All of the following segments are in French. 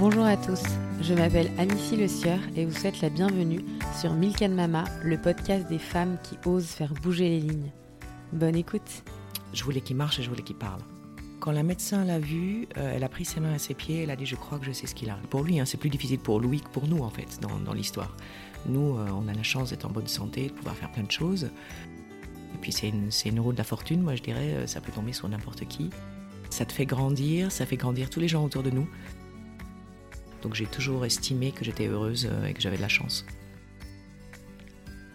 Bonjour à tous, je m'appelle Amicie Le Sieur et vous souhaite la bienvenue sur Milk and Mama, le podcast des femmes qui osent faire bouger les lignes. Bonne écoute. Je voulais qu'il marche et je voulais qu'il parle. Quand la médecin l'a vu, euh, elle a pris ses mains à ses pieds, elle a dit Je crois que je sais ce qu'il a. Pour lui, hein, c'est plus difficile pour Louis que pour nous, en fait, dans, l'histoire. Nous, euh, on a la chance d'être en bonne santé, de pouvoir faire plein de choses. Et puis, c'est une, une roue de la fortune, moi je dirais, euh, ça peut tomber sur n'importe qui. Ça te fait grandir, ça fait grandir tous les gens autour de nous. Donc j'ai toujours estimé que j'étais heureuse et que j'avais de la chance.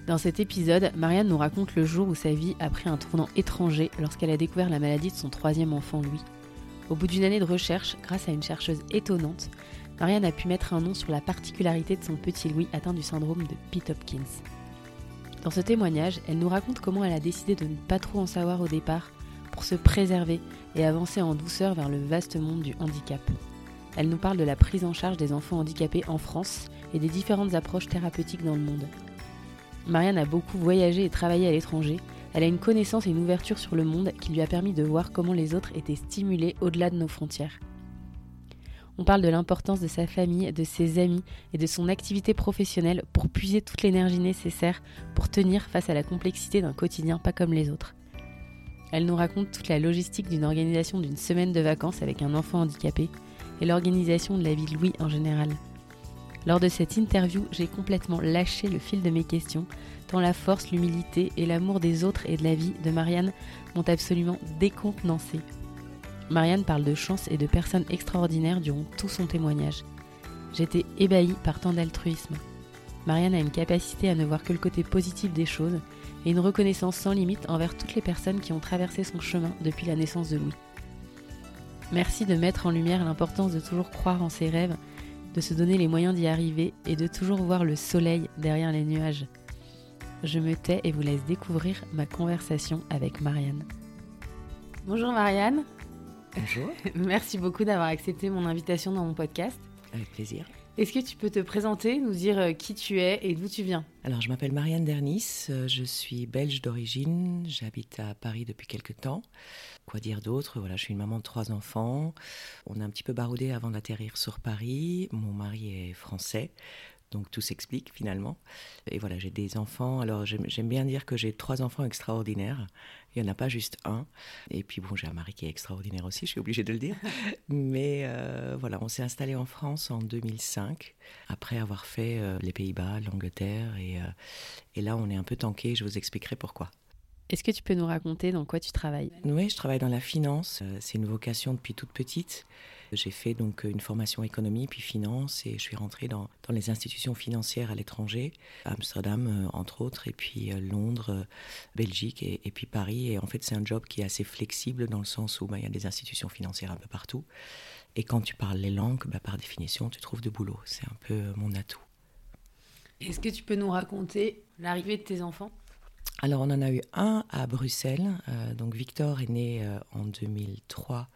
Dans cet épisode, Marianne nous raconte le jour où sa vie a pris un tournant étranger lorsqu'elle a découvert la maladie de son troisième enfant, Louis. Au bout d'une année de recherche, grâce à une chercheuse étonnante, Marianne a pu mettre un nom sur la particularité de son petit Louis atteint du syndrome de Pitt Hopkins. Dans ce témoignage, elle nous raconte comment elle a décidé de ne pas trop en savoir au départ pour se préserver et avancer en douceur vers le vaste monde du handicap. Elle nous parle de la prise en charge des enfants handicapés en France et des différentes approches thérapeutiques dans le monde. Marianne a beaucoup voyagé et travaillé à l'étranger. Elle a une connaissance et une ouverture sur le monde qui lui a permis de voir comment les autres étaient stimulés au-delà de nos frontières. On parle de l'importance de sa famille, de ses amis et de son activité professionnelle pour puiser toute l'énergie nécessaire pour tenir face à la complexité d'un quotidien pas comme les autres. Elle nous raconte toute la logistique d'une organisation d'une semaine de vacances avec un enfant handicapé et l'organisation de la vie de Louis en général. Lors de cette interview, j'ai complètement lâché le fil de mes questions, tant la force, l'humilité et l'amour des autres et de la vie de Marianne m'ont absolument décontenancé. Marianne parle de chance et de personnes extraordinaires durant tout son témoignage. J'étais ébahie par tant d'altruisme. Marianne a une capacité à ne voir que le côté positif des choses et une reconnaissance sans limite envers toutes les personnes qui ont traversé son chemin depuis la naissance de Louis. Merci de mettre en lumière l'importance de toujours croire en ses rêves de se donner les moyens d'y arriver et de toujours voir le soleil derrière les nuages. Je me tais et vous laisse découvrir ma conversation avec Marianne. Bonjour Marianne. Bonjour. Merci beaucoup d'avoir accepté mon invitation dans mon podcast. Avec plaisir. Est-ce que tu peux te présenter, nous dire euh, qui tu es et d'où tu viens? Alors, je m'appelle Marianne Dernis, euh, je suis belge d'origine, j'habite à Paris depuis quelques temps. Quoi dire d'autre Voilà, je suis une maman de trois enfants. On a un petit peu baroudé avant d'atterrir sur Paris. Mon mari est français. Donc tout s'explique finalement. Et voilà, j'ai des enfants. Alors j'aime bien dire que j'ai trois enfants extraordinaires. Il n'y en a pas juste un. Et puis bon, j'ai un mari qui est extraordinaire aussi, je suis obligée de le dire. Mais euh, voilà, on s'est installé en France en 2005, après avoir fait euh, les Pays-Bas, l'Angleterre. Et, euh, et là, on est un peu tanké, je vous expliquerai pourquoi. Est-ce que tu peux nous raconter dans quoi tu travailles? Oui, je travaille dans la finance. C'est une vocation depuis toute petite. J'ai fait donc une formation économie puis finance et je suis rentrée dans, dans les institutions financières à l'étranger, Amsterdam euh, entre autres, et puis euh, Londres, euh, Belgique et, puis Paris. Et en fait, c'est un job qui est assez flexible dans le sens où bah, il y a des institutions financières un peu partout. Et quand tu parles les langues, bah, par définition, tu trouves de boulot. C'est un peu mon atout. Est-ce que tu peux nous raconter l'arrivée de tes enfants? Alors on en a eu un à Bruxelles. donc Victor est né en 2003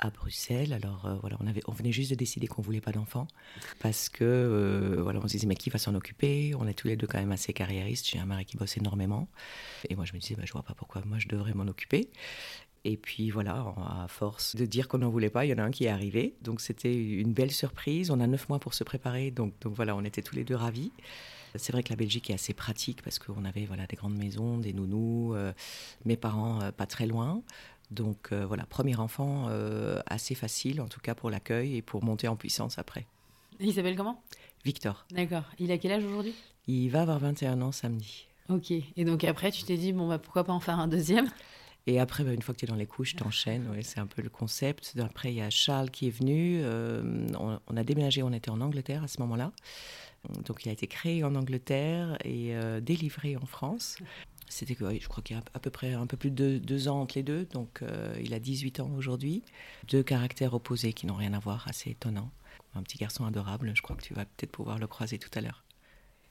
à Bruxelles. Alors euh, voilà, on, avait, on venait juste de décider qu'on voulait pas d'enfants parce que euh, voilà, on se disait mais qui va s'en occuper? On est tous les deux quand même assez carriéristes. J'ai un mari qui bosse énormément et moi je me disais bah, je vois pas pourquoi moi je devrais m'en occuper. Et puis voilà, à force de dire qu'on n'en voulait pas, il y en a un qui est arrivé. Donc c'était une belle surprise. On a neuf mois pour se préparer, donc voilà, on était tous les deux ravis. C'est vrai que la Belgique est assez pratique parce qu'on avait voilà des grandes maisons, des nounous, euh, mes parents pas très loin. Donc euh, voilà, premier enfant euh, assez facile, en tout cas pour l'accueil et pour monter en puissance après. il s'appelle comment? Victor. D'accord. Il a quel âge aujourd'hui? Il va avoir 21 ans samedi. Ok. Et donc après, tu t'es dit, bon, bah, pourquoi pas en faire un deuxième? Et après, bah, une fois que tu es dans les couches, t'enchaînes. Ouais, c'est un peu le concept. Après, il y a Charles qui est venu. Euh, on, a déménagé, on était en Angleterre à ce moment-là. Donc, il a été créé en Angleterre et délivré en France. C'était je crois qu'il y a à peu près un peu plus de deux, ans entre les deux, donc euh, il a 18 ans aujourd'hui. Deux caractères opposés qui n'ont rien à voir, assez étonnant. Un petit garçon adorable, je crois que tu vas peut-être pouvoir le croiser tout à l'heure.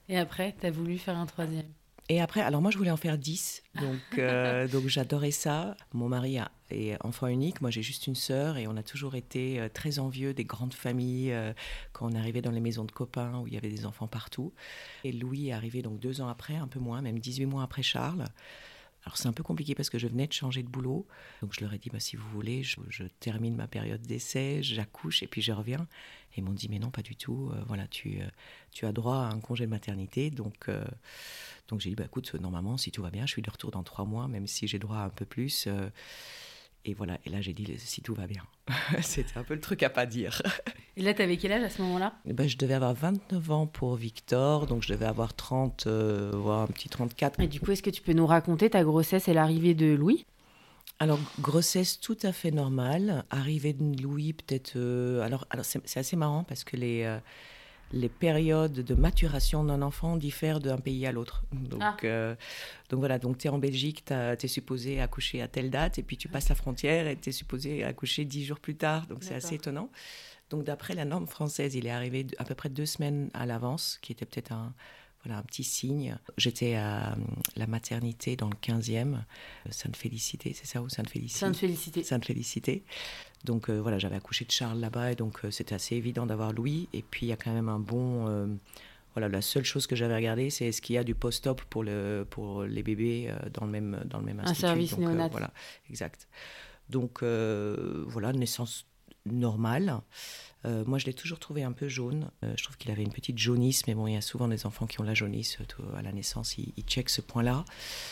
Et après, tu as voulu faire un troisième? Et après, alors moi je voulais en faire 10, donc, euh, donc j'adorais ça. Mon mari est enfant unique, moi j'ai juste une sœur et on a toujours été euh, très envieux des grandes familles euh, quand on arrivait dans les maisons de copains où il y avait des enfants partout. Et Louis est arrivé donc deux ans après, un peu moins, même 18 mois après Charles. Alors c'est un peu compliqué parce que je venais de changer de boulot. Donc je leur ai dit, bah, si vous voulez, je, termine ma période d'essai, j'accouche et puis je reviens. Et ils m'ont dit, mais non, pas du tout. Euh, voilà, tu, euh, tu as droit à un congé de maternité. Donc, euh, donc j'ai dit, bah, écoute, normalement, si tout va bien, je suis de retour dans trois mois, même si j'ai droit à un peu plus. Et voilà, et là j'ai dit si tout va bien. C'était un peu le truc à pas dire. Et là, tu avais quel âge à ce moment-là ben, Je devais avoir 29 ans pour Victor, donc je devais avoir 30, euh, voire un petit 34. Et du coup, est-ce que tu peux nous raconter ta grossesse et l'arrivée de Louis? Alors, grossesse tout à fait normale. Arrivée de Louis, peut-être. Euh, alors, alors c'est assez marrant parce que les, euh, les périodes de maturation d'un enfant diffèrent d'un pays à l'autre. Donc, ah. euh, donc voilà, donc tu es en Belgique, tu es supposé accoucher à telle date, et puis tu passes la frontière et tu es supposé accoucher dix jours plus tard. Donc c'est assez étonnant. Donc d'après la norme française, il est arrivé à peu près deux semaines à l'avance, qui était peut-être un, voilà, un petit signe. J'étais à euh, la maternité dans le 15e, euh, Sainte-Félicité, c'est ça ou Sainte-Félicité Sainte-Félicité. Sainte-Félicité. Donc euh, voilà, j'avais accouché de Charles là-bas et donc c'était assez évident d'avoir Louis. Et puis il y a quand même un bon. voilà, la seule chose que j'avais regardé, c'est est-ce qu'il y a du post-op pour, le, pour les bébés dans, le même, dans le même institut. Un service néonat. voilà, exact. Donc voilà, naissance normale. Euh, moi, je l'ai toujours trouvé un peu jaune. Euh, je trouve qu'il avait une petite jaunisse, mais bon, il y a souvent des enfants qui ont la jaunisse à la naissance. Ils, checkent ce point-là.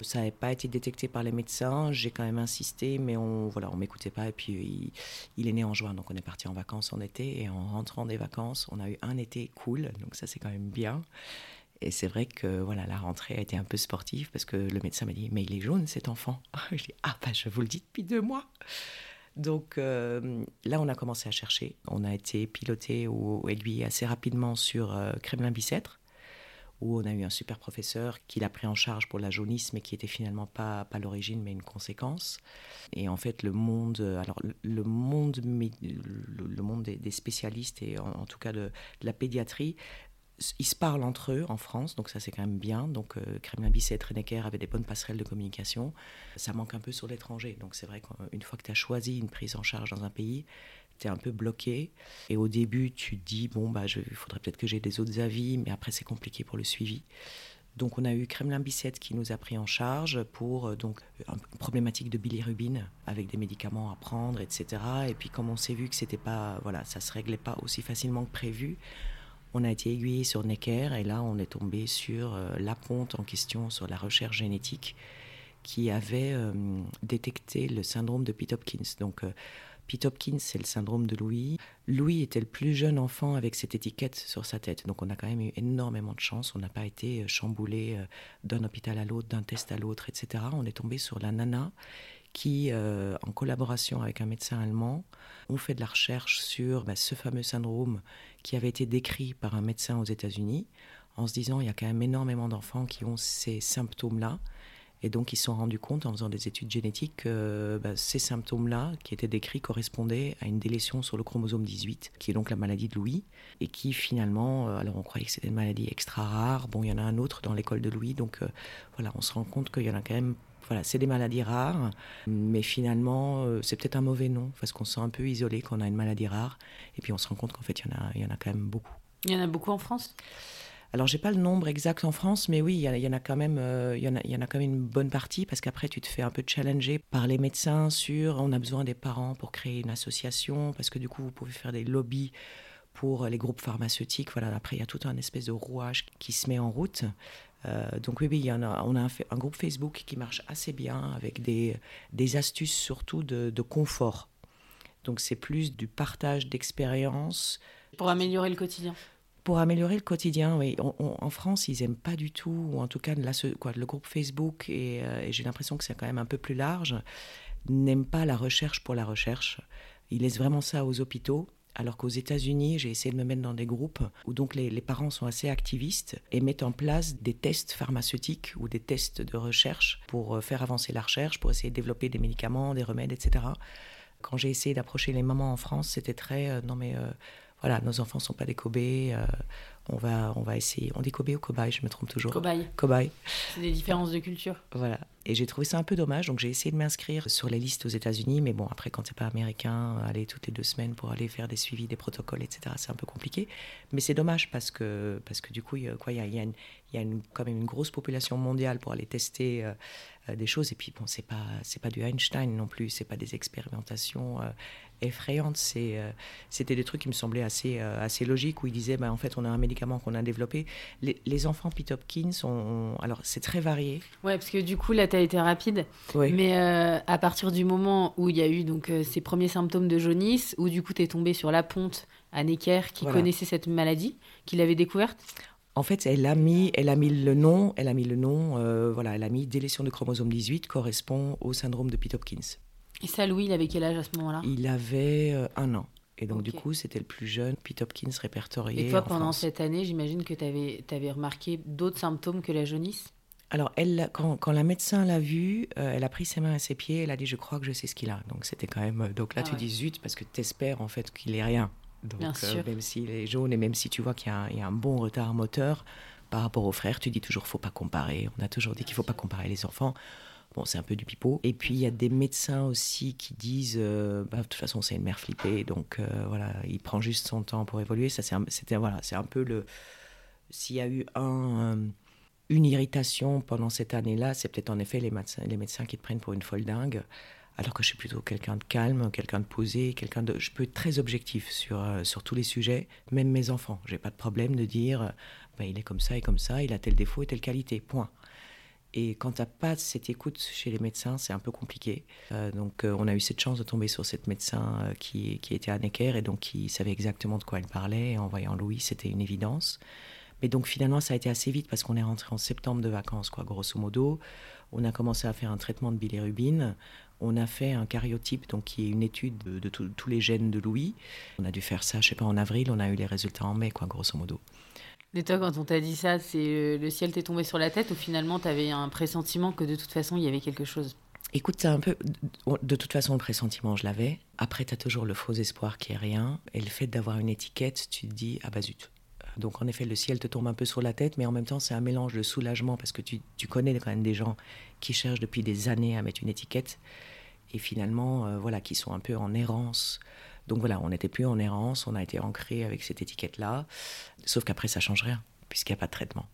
Ça n'avait pas été détecté par les médecins. J'ai quand même insisté, mais on voilà, on m'écoutait pas. Et puis, il, est né en juin, donc on est parti en vacances en été. Et en rentrant des vacances, on a eu un été cool, donc ça c'est quand même bien. Et c'est vrai que voilà, la rentrée a été un peu sportive parce que le médecin m'a dit Mais il est jaune cet enfant. je dis Ah, bah, je vous le dis depuis deux mois. Donc euh, là, on a commencé à chercher. On a été piloté ou aiguillé assez rapidement sur euh, Kremlin-Bicêtre, où on a eu un super professeur qui l'a pris en charge pour la jaunisse, mais qui était finalement pas, l'origine, mais une conséquence. Et en fait, le monde, alors le monde, le monde des, spécialistes et en, tout cas de la pédiatrie ils se parlent entre eux en France, donc ça c'est quand même bien. Donc euh, Kremlin Bisset et Trenecker avaient des bonnes passerelles de communication. Ça manque un peu sur l'étranger. Donc c'est vrai qu'une fois que tu as choisi une prise en charge dans un pays, tu es un peu bloqué. Et au début, tu te dis, bon, bah, il faudrait peut-être que j'ai des autres avis, mais après c'est compliqué pour le suivi. Donc on a eu Kremlin Bicêtre qui nous a pris en charge pour euh, donc une problématique de bilirubine avec des médicaments à prendre, etc. Et puis comme on s'est vu que c'était pas, voilà, ça se réglait pas aussi facilement que prévu, on a été aiguillé sur Necker et là on est tombé sur euh, la ponte en question, sur la recherche génétique qui avait euh, détecté le syndrome de Pitt-Hopkins. Donc euh, Pitt-Hopkins, c'est le syndrome de Louis. Louis était le plus jeune enfant avec cette étiquette sur sa tête. Donc on a quand même eu énormément de chance. On n'a pas été chamboulé d'un hôpital à l'autre, d'un test à l'autre, etc. On est tombé sur la nana qui, en collaboration avec un médecin allemand, ont fait de la recherche sur bah, ce fameux syndrome qui avait été décrit par un médecin aux États-Unis, en se disant il y a quand même énormément d'enfants qui ont ces symptômes-là. Et donc, ils se sont rendus compte en faisant des études génétiques que bah, ces symptômes-là, qui étaient décrits, correspondaient à une délétion sur le chromosome 18, qui est donc la maladie de Louis, et qui finalement, euh, alors on croyait que c'était une maladie extra rare. Bon, il y en a un autre dans l'école de Louis, donc euh, voilà, on se rend compte qu'il y en a quand même voilà, c'est des maladies rares, mais finalement, euh, c'est peut-être un mauvais nom, parce qu'on se sent un peu isolé quand on a une maladie rare, et puis on se rend compte qu'en fait, il y, en a, il y en a quand même beaucoup. Il y en a beaucoup en France? Alors, j'ai pas le nombre exact en France, mais oui, il y, en a quand même, euh, il, y en a, il y en a quand même une bonne partie parce qu'après, tu te fais un peu challenger par les médecins sur on a besoin des parents pour créer une association parce que du coup, vous pouvez faire des lobbies pour les groupes pharmaceutiques. Voilà, après, il y a tout un espèce de rouage qui se met en route. Euh, donc oui, oui, il y en a, on a un, un, groupe Facebook qui marche assez bien avec des, des astuces surtout de, de confort. Donc c'est plus du partage d'expériences. Pour améliorer le quotidien pour améliorer le quotidien, oui. en France, ils n'aiment pas du tout, ou en tout cas, quoi, le groupe Facebook, et, euh, et j'ai l'impression que c'est quand même un peu plus large, n'aiment pas la recherche pour la recherche. Ils laissent vraiment ça aux hôpitaux. Alors qu'aux États-Unis, j'ai essayé de me mettre dans des groupes où donc les, parents sont assez activistes et mettent en place des tests pharmaceutiques ou des tests de recherche pour euh, faire avancer la recherche, pour essayer de développer des médicaments, des remèdes, etc. Quand j'ai essayé d'approcher les mamans en France, c'était très euh, non mais euh, voilà, nos enfants sont pas des cobayes, on va, on va essayer. On dit cobaye ou cobaye, je me trompe toujours. Cobaye. Cobaye. C'est des différences de culture. Voilà. Et j'ai trouvé ça un peu dommage, donc j'ai essayé de m'inscrire sur les listes aux États-Unis, mais bon, après, quand c'est pas américain, aller toutes les deux semaines pour aller faire des suivis, des protocoles, etc., c'est un peu compliqué. Mais c'est dommage parce que, parce que du coup, il y a, y a, une, y une, quand même une grosse population mondiale pour aller tester euh, des choses. Et puis, bon, c'est pas, c'est pas du Einstein non plus, c'est pas des expérimentations effrayante. Euh, c'était des trucs qui me semblaient assez, euh, assez logiques, où il disait, bah, en fait, on a un médicament qu'on a développé. Les, enfants Pete Hopkins, alors c'est très varié. Ouais, parce que du coup, là, tu as été rapide. Mais euh, à partir du moment où il y a eu donc, ces premiers symptômes de jaunisse, où du coup, tu es tombé sur la ponte à Necker, qui connaissait cette maladie, qui l'avait découverte? En fait, elle a mis, elle a mis le nom, elle a mis le nom, voilà, elle a mis délétion de chromosome 18 correspond au syndrome de Pete Hopkins. Et ça, Louis, il avait quel âge à ce moment-là? Il avait euh, un an. Et donc, du coup, c'était le plus jeune Pete Hopkins répertorié. Et toi, pendant cette année, j'imagine que tu avais, avais, remarqué d'autres symptômes que la jaunisse? Alors, elle, quand, quand la médecin l'a vu, euh, elle a pris ses mains à ses pieds, elle a dit Je crois que je sais ce qu'il a. Donc, c'était quand même. Donc là, ah tu dis zut, parce que tu espères en fait qu'il ait rien. Donc, Bien euh, sûr. même s'il est jaune et même si tu vois qu'il y, y, a un bon retard moteur par rapport aux frères, tu dis toujours faut pas comparer. On a toujours dit qu'il faut pas comparer les enfants. Bon, c'est un peu du pipeau. Et puis, il y a des médecins aussi qui disent, euh, bah, de toute façon, c'est une mère flippée, donc euh, voilà, il prend juste son temps pour évoluer. Ça, c'est un, voilà, c'est un peu le. S'il y a eu euh, une irritation pendant cette année-là, c'est peut-être en effet les médecins, les médecins qui te prennent pour une folle dingue. Alors que je suis plutôt quelqu'un de calme, quelqu'un de posé, quelqu'un de. Je peux être très objectif sur, sur tous les sujets, même mes enfants. J'ai pas de problème de dire, bah, il est comme ça et comme ça, il a tel défaut et telle qualité. Point. Et quand tu n'as pas cette écoute chez les médecins, c'est un peu compliqué. Euh, donc euh, on a eu cette chance de tomber sur cette médecin euh, qui, qui, était à Necker et donc qui savait exactement de quoi elle parlait. Et en voyant Louis, c'était une évidence. Mais donc finalement, ça a été assez vite parce qu'on est rentré en septembre de vacances, quoi, grosso modo. On a commencé à faire un traitement de bilirubine. On a fait un cariotype, donc qui est une étude de, tous les gènes de Louis. On a dû faire ça, je sais pas, en avril. On a eu les résultats en mai, quoi, grosso modo. Et toi, quand on t'a dit ça, c'est euh, le ciel t'est tombé sur la tête ou finalement tu avais un pressentiment que de toute façon il y avait quelque chose? Écoute, c'est un peu. De toute façon, le pressentiment, je l'avais. Après, tu as toujours le faux espoir qui est rien. Et le fait d'avoir une étiquette, tu te dis, ah bah zut. Donc, en effet, le ciel te tombe un peu sur la tête, mais en même temps, c'est un mélange de soulagement parce que tu, tu, connais quand même des gens qui cherchent depuis des années à mettre une étiquette et finalement, euh, voilà, qui sont un peu en errance donc voilà, on n'était plus en errance, on a été ancré avec cette étiquette-là, sauf qu'après ça change rien, puisqu'il n'y a pas de traitement.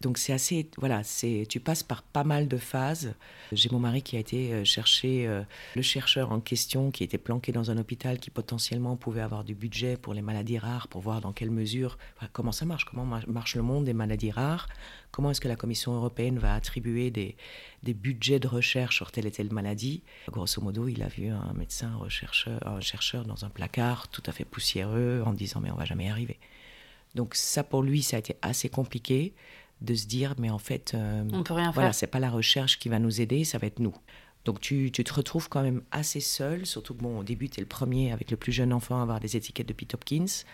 Donc, c'est assez, voilà, c'est, tu passes par pas mal de phases. J'ai mon mari qui a été euh, chercher euh, le chercheur en question, qui était planqué dans un hôpital, qui potentiellement pouvait avoir du budget pour les maladies rares, pour voir dans quelle mesure, comment ça marche, comment marche le monde des maladies rares, comment est-ce que la Commission européenne va attribuer des, budgets de recherche sur telle et telle maladie. Grosso modo, il a vu un médecin rechercheur, un chercheur dans un placard tout à fait poussiéreux, en disant mais on va jamais y arriver. Donc ça, pour lui, ça a été assez compliqué de se dire, mais en fait, euh, on peut rien voilà, c'est pas la recherche qui va nous aider, ça va être nous. Donc tu, tu te retrouves quand même assez seul, surtout que bon, au début, tu es le premier avec le plus jeune enfant à avoir des étiquettes de Pete Hopkins.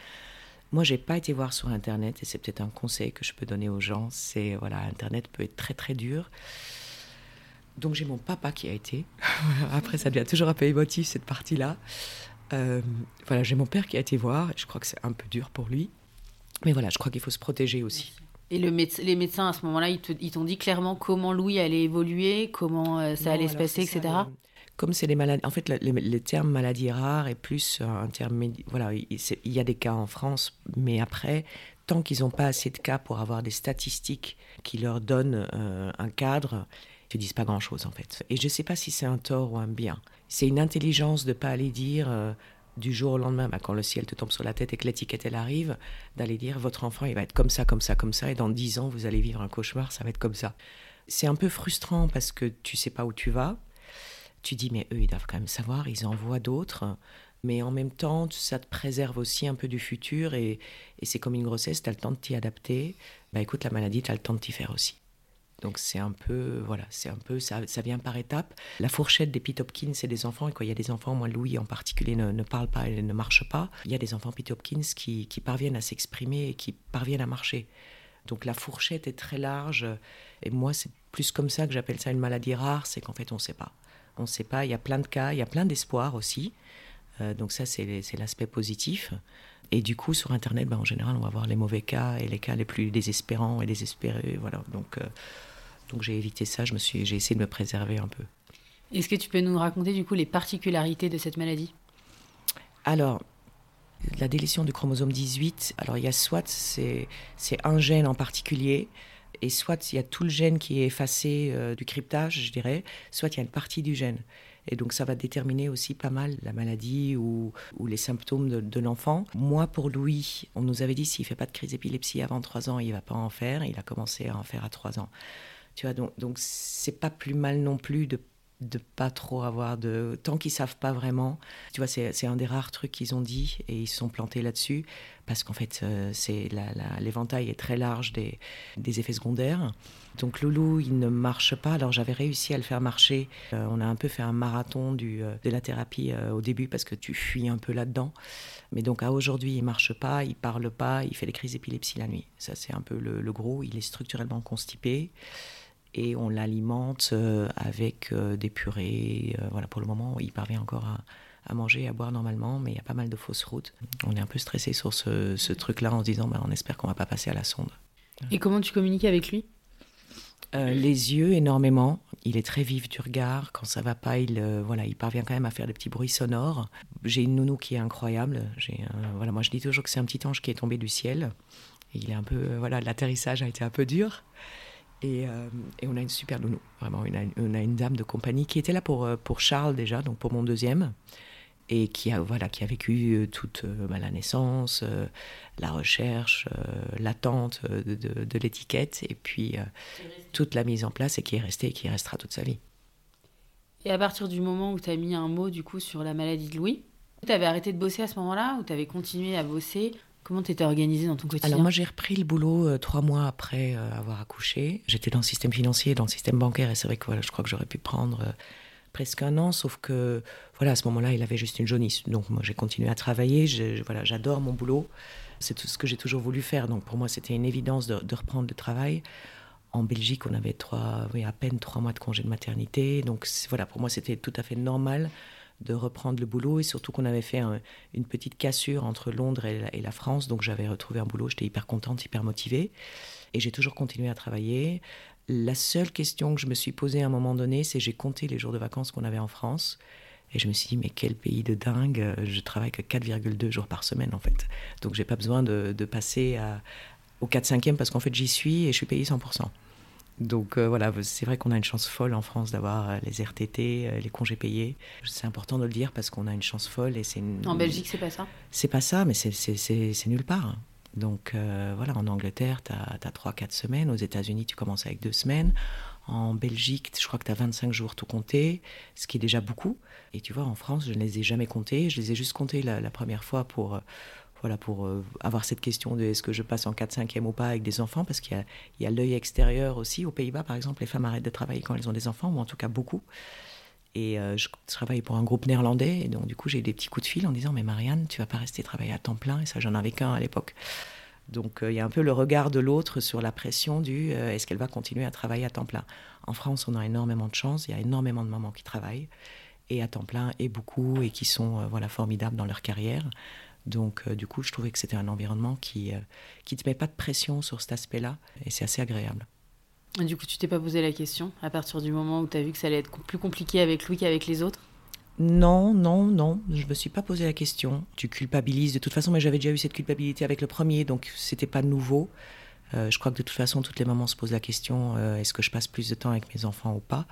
Moi, j'ai pas été voir sur Internet, et c'est peut-être un conseil que je peux donner aux gens, c'est, voilà, Internet peut être très très dur. Donc j'ai mon papa qui a été. Après, ça devient toujours un peu émotif, cette partie-là. Euh, voilà, j'ai mon père qui a été voir, je crois que c'est un peu dur pour lui. Mais voilà, je crois qu'il faut se protéger aussi. Et le les médecins, à ce moment-là, ils t'ont dit clairement comment Louis allait évoluer, comment euh, ça allait se passer, etc. comme c'est des maladies, en fait, le, le, terme maladie rare est plus un terme. Voilà, il, il, y a des cas en France, mais après, tant qu'ils n'ont pas assez de cas pour avoir des statistiques qui leur donnent euh, un cadre, ils ne disent pas grand-chose en fait. Et je ne sais pas si c'est un tort ou un bien. C'est une intelligence de ne pas aller dire euh, du jour au lendemain, bah, quand le ciel te tombe sur la tête et que l'étiquette elle arrive, d'aller dire votre enfant il va être comme ça, comme ça, comme ça, et dans dix ans vous allez vivre un cauchemar, ça va être comme ça. C'est un peu frustrant parce que tu sais pas où tu vas. Tu dis mais eux ils doivent quand même savoir, ils envoient d'autres. Mais en même temps, ça te préserve aussi un peu du futur et, et c'est comme une grossesse, tu as le temps de t'y adapter. Bah écoute, la maladie, tu as le temps de t'y faire aussi. Donc c'est un peu, voilà, c'est un peu, ça, ça vient par étapes. La fourchette des Pete Hopkins, c'est des enfants, et quand il y a des enfants, moi Louis en particulier ne, ne parle pas et ne marche pas, il y a des enfants Pete Hopkins qui, qui parviennent à s'exprimer et qui parviennent à marcher. Donc la fourchette est très large, et moi c'est plus comme ça que j'appelle ça une maladie rare, c'est qu'en fait on ne sait pas. On ne sait pas, il y a plein de cas, il y a plein d'espoir aussi. Euh, donc ça c'est l'aspect positif. Et du coup, sur Internet, ben, en général, on va voir les mauvais cas et les cas les plus désespérants et désespérés. Voilà. Donc, euh, donc j'ai évité ça. Je me suis, j'ai essayé de me préserver un peu. Est-ce que tu peux nous raconter du coup les particularités de cette maladie? Alors, la délétion du chromosome 18. Alors, il y a soit c'est c'est un gène en particulier. Et soit il y a tout le gène qui est effacé euh, du cryptage, je dirais, soit il y a une partie du gène. Et donc ça va déterminer aussi pas mal la maladie ou, les symptômes de, l'enfant. Moi, pour Louis, on nous avait dit s'il fait pas de crise d'épilepsie avant 3 ans, il va pas en faire. Il a commencé à en faire à 3 ans. Tu vois, donc donc c'est pas plus mal non plus de de pas trop avoir de tant qu'ils savent pas vraiment. Tu vois c'est un des rares trucs qu'ils ont dit et ils se sont plantés là-dessus parce qu'en fait euh, c'est l'éventail est très large des, des, effets secondaires. Donc Loulou il ne marche pas. Alors j'avais réussi à le faire marcher. Euh, on a un peu fait un marathon du, euh, de la thérapie au début parce que tu fuis un peu là-dedans. Mais donc à aujourd'hui il marche pas il parle pas il fait des crises d'épilepsie la nuit. Ça c'est un peu le gros. Il est structurellement constipé et on l'alimente euh, avec euh, des purées. Euh, voilà, pour le moment, il parvient encore à, manger et à boire normalement, mais il y a pas mal de fausses routes. On est un peu stressé sur ce, truc-là en se disant, bah, on espère qu'on va pas passer à la sonde. Et comment tu communiques avec lui? Les yeux énormément. Il est très vif du regard. Quand ça va pas, il voilà, il parvient quand même à faire des petits bruits sonores. J'ai une nounou qui est incroyable. J'ai voilà, moi je dis toujours que c'est un petit ange qui est tombé du ciel. il est un peu voilà, l'atterrissage a été un peu dur. Euh, et, on a une super nounou, vraiment. On a, une dame de compagnie qui était là pour, euh, pour Charles déjà, donc pour mon deuxième, et qui a, voilà, qui a vécu euh, toute bah, la naissance, la recherche, l'attente de, l'étiquette, et puis toute la mise en place, et qui est restée et qui restera toute sa vie. Et à partir du moment où tu as mis un mot du coup sur la maladie de Louis, tu avais arrêté de bosser à ce moment-là ou tu avais continué à bosser Comment tu étais organisée dans ton quotidien Alors moi j'ai repris le boulot euh, trois mois après euh, avoir accouché. J'étais dans le système financier, dans le système bancaire et c'est vrai que voilà, je crois que j'aurais pu prendre euh, presque un an, sauf que voilà à ce moment-là il avait juste une jaunisse. Donc moi j'ai continué à travailler. Voilà j'adore mon boulot. C'est tout ce que j'ai toujours voulu faire. Donc pour moi c'était une évidence de, reprendre le travail. En Belgique, on avait trois, oui, à peine trois mois de congé de maternité. Donc voilà, pour moi, c'était tout à fait normal de reprendre le boulot et surtout qu'on avait fait une petite cassure entre Londres et la, France. Donc j'avais retrouvé un boulot, j'étais hyper contente, hyper motivée. Et j'ai toujours continué à travailler. La seule question que je me suis posée à un moment donné, c'est j'ai compté les jours de vacances qu'on avait en France. Et je me suis dit, mais quel pays de dingue, je travaille que 4,2 jours par semaine en fait. Donc j'ai pas besoin de, passer au 4-5e parce qu'en fait j'y suis et je suis payée 100%. Donc euh, voilà, c'est vrai qu'on a une chance folle en France d'avoir euh, les RTT, euh, les congés payés. C'est important de le dire parce qu'on a une chance folle et c'est En Belgique, c'est pas ça? C'est pas ça, mais c'est nulle part. Donc voilà, en Angleterre, tu as, 3-4 semaines. Aux États-Unis, tu commences avec 2 semaines. En Belgique, je crois que tu as 25 jours tout compté, ce qui est déjà beaucoup. Et tu vois, en France, je ne les ai jamais comptés. Je les ai juste comptés la première fois pour voilà, pour euh, avoir cette question de est-ce que je passe en 4-5e ou pas avec des enfants, parce qu'il y a, l'œil extérieur aussi. Aux Pays-Bas, par exemple, les femmes arrêtent de travailler quand elles ont des enfants, ou en tout cas beaucoup. Et euh, je travaille pour un groupe néerlandais, et donc du coup j'ai des petits coups de fil en disant mais Marianne, tu vas pas rester travailler à temps plein, et ça j'en avais qu'un à l'époque. Donc euh, il y a un peu le regard de l'autre sur la pression du est-ce qu'elle va continuer à travailler à temps plein. En France, on a énormément de chance, il y a énormément de mamans qui travaillent et à temps plein et beaucoup et qui sont voilà formidables dans leur carrière. Donc, euh, du coup, je trouvais que c'était un environnement qui ne euh, te met pas de pression sur cet aspect-là, et c'est assez agréable. du coup, tu t'es pas posé la question à partir du moment où tu as vu que ça allait être plus compliqué avec lui qu'avec les autres? Non, non, non, je me suis pas posé la question. Tu culpabilises de toute façon, mais j'avais déjà eu cette culpabilité avec le premier, donc c'était pas nouveau. Euh, je crois que de toute façon, toutes les mamans se posent la question est-ce que je passe plus de temps avec mes enfants ou pas?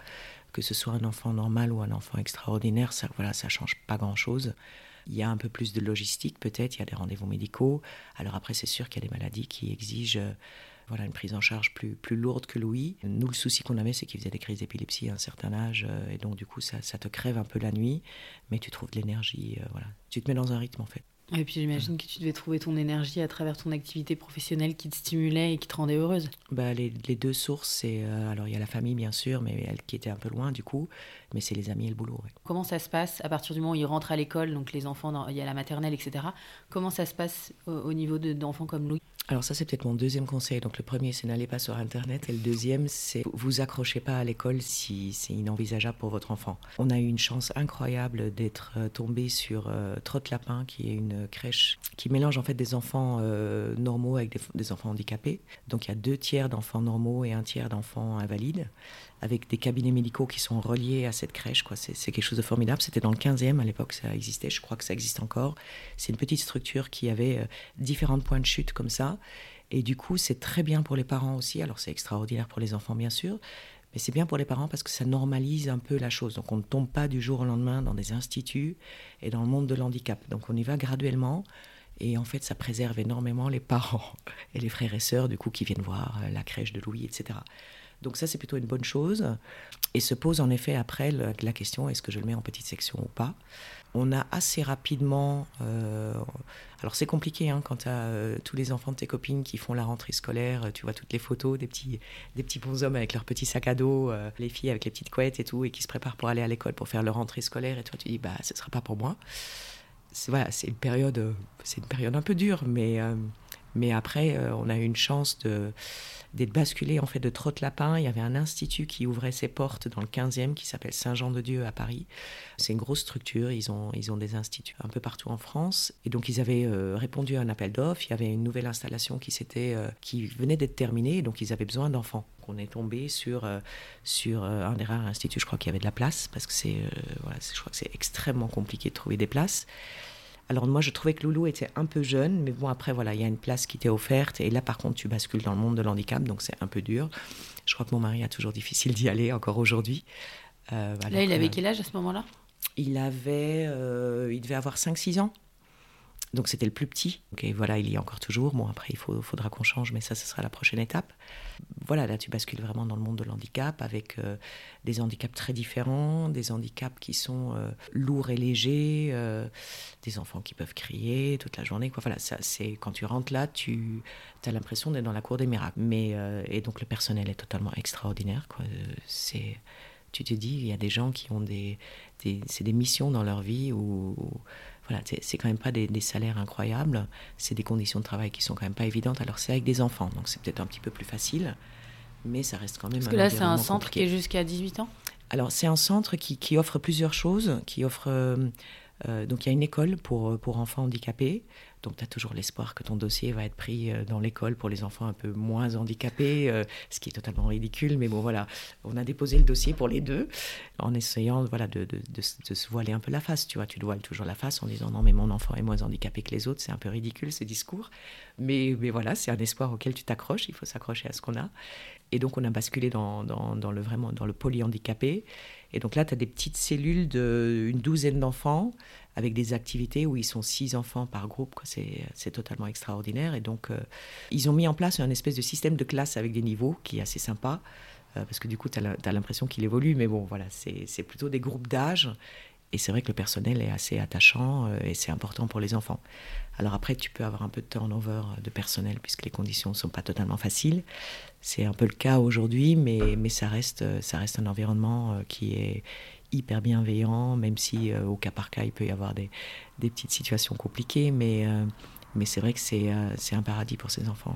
Que ce soit un enfant normal ou un enfant extraordinaire, ça, voilà, ça change pas grand-chose. Il y a un peu plus de logistique peut-être, il y a des rendez-vous médicaux. Alors après, c'est sûr qu'il y a des maladies qui exigent euh, voilà, une prise en charge plus, plus lourde que Louis. Nous, le souci qu'on avait, c'est qu'il faisait des crises d'épilepsie à un certain âge, euh, et donc du coup, ça, ça, te crève un peu la nuit, mais tu trouves de l'énergie, euh, voilà. Tu te mets dans un rythme en fait. Et puis j'imagine que tu devais trouver ton énergie à travers ton activité professionnelle qui te stimulait et qui te rendait heureuse. Bah, les, les deux sources, c'est. Euh, alors il y a la famille bien sûr, mais elle qui était un peu loin du coup, mais c'est les amis et le boulot. Comment ça se passe à partir du moment où ils rentrent à l'école, donc les enfants, il y a la maternelle, etc. Comment ça se passe au, au niveau d'enfants comme Louis? Alors ça, c'est peut-être mon deuxième conseil. Donc le premier, c'est n'allez pas sur Internet. Et le deuxième, c'est vous accrochez pas à l'école si c'est inenvisageable pour votre enfant. On a eu une chance incroyable d'être euh, tombé sur euh, Trotte Lapin, qui est une crèche qui mélange en fait des enfants euh, normaux avec des, enfants handicapés. Donc il y a deux tiers d'enfants normaux et un tiers d'enfants invalides, avec des cabinets médicaux qui sont reliés à cette crèche. Quoi. C'est, quelque chose de formidable. C'était dans le 15e, à l'époque ça existait, je crois que ça existe encore. C'est une petite structure qui avait différents points de chute comme ça Et du coup, c'est très bien pour les parents aussi. Alors, c'est extraordinaire pour les enfants, bien sûr. Mais c'est bien pour les parents parce que ça normalise un peu la chose. Donc, on ne tombe pas du jour au lendemain dans des instituts et dans le monde de l'handicap. Donc, on y va graduellement. Et en fait, ça préserve énormément les parents et les frères et sœurs, du coup, qui viennent voir la crèche de Louis, etc. Donc ça, c'est plutôt une bonne chose. Et se pose en effet après la question, est-ce que je le mets en petite section ou pas? On a assez rapidement... Euh, alors c'est compliqué hein, quand tu as euh, tous les enfants de tes copines qui font la rentrée scolaire, tu vois toutes les photos des petits, des petits bonshommes avec leurs petits sacs à dos, euh, les filles avec les petites couettes et tout, et qui se préparent pour aller à l'école pour faire leur rentrée scolaire, et toi tu dis, bah ce ne sera pas pour moi. C'est voilà, une, période, une période un peu dure, mais, mais après, on a eu une chance de d'être basculé en fait de Trotte-Lapin. Il y avait un institut qui ouvrait ses portes dans le 15e qui s'appelle Saint-Jean-de-Dieu à Paris. C'est une grosse structure, ils ont, ils ont des instituts un peu partout en France. Et donc ils avaient euh, répondu à un appel d'offres, il y avait une nouvelle installation qui, euh, qui venait d'être terminée, donc ils avaient besoin d'enfants. On est tombé sur, euh, sur un des rares instituts, je crois qu'il y avait de la place, parce que c'est, voilà, je crois que c'est extrêmement compliqué de trouver des places. Alors moi, je trouvais que Loulou était un peu jeune, mais bon, après, voilà, il y a une place qui t'est offerte. Et là, par contre, tu bascules dans le monde de l'handicap, donc c'est un peu dur. Je crois que mon mari a toujours difficile d'y aller, encore aujourd'hui. Euh, là, il avait quel âge à ce moment-là? Il avait, euh, il devait avoir 5-6 ans. Donc c'était le plus petit. Et voilà, il y est encore toujours. Bon, après, il faudra qu'on change, mais ça, ce sera la prochaine étape. Voilà, là, tu bascules vraiment dans le monde de l'handicap avec euh, des handicaps très différents, des handicaps qui sont euh, lourds et légers, euh, des enfants qui peuvent crier toute la journée. Quoi. Voilà, c'est quand tu rentres là, tu as l'impression d'être dans la cour des miracles. Mais et donc le personnel est totalement extraordinaire. Quoi. C'est tu te dis, il y a des gens qui ont des, des c'est des missions dans leur vie où voilà, c'est quand même pas des, salaires incroyables, c'est des conditions de travail qui sont quand même pas évidentes. Alors c'est avec des enfants, donc c'est peut-être un petit peu plus facile, mais ça reste quand même. Parce que là, c'est un centre qui est jusqu'à 18 ans? Alors c'est un centre qui, qui, offre plusieurs choses, qui offre euh, euh, donc il y a une école pour, pour enfants handicapés, donc tu as toujours l'espoir que ton dossier va être pris euh, dans l'école pour les enfants un peu moins handicapés, euh, ce qui est totalement ridicule. Mais bon, voilà, on a déposé le dossier pour les deux en essayant voilà, de, de, de, se voiler un peu la face. Tu vois, tu voiles toujours la face en disant non, mais mon enfant est moins handicapé que les autres. C'est un peu ridicule ce discours. Mais, mais voilà, c'est un espoir auquel tu t'accroches. Il faut s'accrocher à ce qu'on a. Et donc on a basculé dans, dans, dans le vraiment dans le polyhandicapé. Et donc là, tu as des petites cellules d'une douzaine d'enfants avec des activités où ils sont six enfants par groupe. C'est totalement extraordinaire. Et donc, euh, ils ont mis en place un espèce de système de classe avec des niveaux qui est assez sympa. Euh, parce que du coup, tu as l'impression qu'il évolue. Mais bon, voilà, c'est plutôt des groupes d'âge. Et c'est vrai que le personnel est assez attachant euh, et c'est important pour les enfants. Alors après, tu peux avoir un peu de turnover de personnel puisque les conditions ne sont pas totalement faciles. C'est un peu le cas aujourd'hui, mais, mais ça, reste, ça reste un environnement qui est, hyper bienveillant, même si euh, au cas par cas, il peut y avoir des, des petites situations compliquées, mais, euh, mais c'est vrai que c'est euh, c'est un paradis pour ces enfants.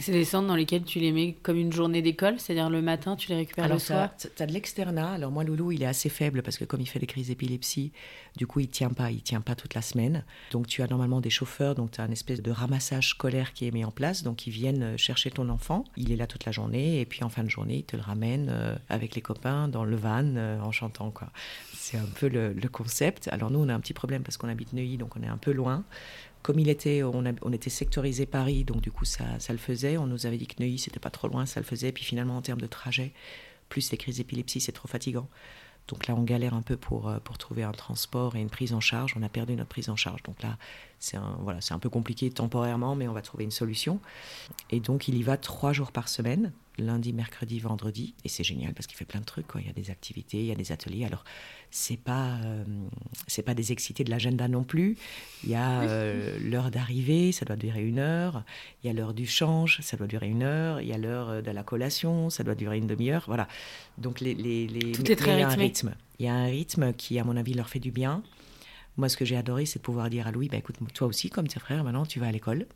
C'est des centres dans lesquels tu les mets comme une journée d'école, c'est-à-dire le matin, tu les récupères le soir Tu as de l'externat. Alors moi, Loulou, il est assez faible parce que comme il fait des crises d'épilepsie, du coup, il tient pas, il tient pas toute la semaine. Donc tu as normalement des chauffeurs, donc tu as une espèce de ramassage scolaire qui est mis en place. Donc ils viennent chercher ton enfant, il est là toute la journée et puis en fin de journée, ils te le ramènent euh, avec les copains dans le van euh, en chantant. quoi. C'est un peu le, le concept. Alors nous, on a un petit problème parce qu'on habite Neuilly, donc on est un peu loin comme il était, on, était sectorisé Paris, donc du coup ça, ça, le faisait. On nous avait dit que Neuilly c'était pas trop loin, ça le faisait. Puis finalement en termes de trajet, plus les crises d'épilepsie, c'est trop fatigant. Donc là, on galère un peu pour, euh, pour trouver un transport et une prise en charge. On a perdu notre prise en charge. Donc là, c'est voilà, un peu compliqué temporairement, mais on va trouver une solution. Et donc, il y va trois jours par semaine, lundi, mercredi, vendredi. Et c'est génial parce qu'il fait plein de trucs. Quoi. Il y a des activités, il y a des ateliers. Alors, c'est pas, euh, c'est pas des excités de l'agenda non plus. Il y a euh, l'heure d'arrivée, ça doit durer une heure. Il y a l'heure du change, ça doit durer une heure. Il y a l'heure de la collation, ça doit durer une demi-heure. Voilà. Donc, les, les, les Tout est très il y a un rythme. Il y a un rythme qui, à mon avis, leur fait du bien. Moi, ce que j'ai adoré, c'est de pouvoir dire à Louis, bah, écoute, toi aussi, comme tes frères, maintenant, tu vas à l'école.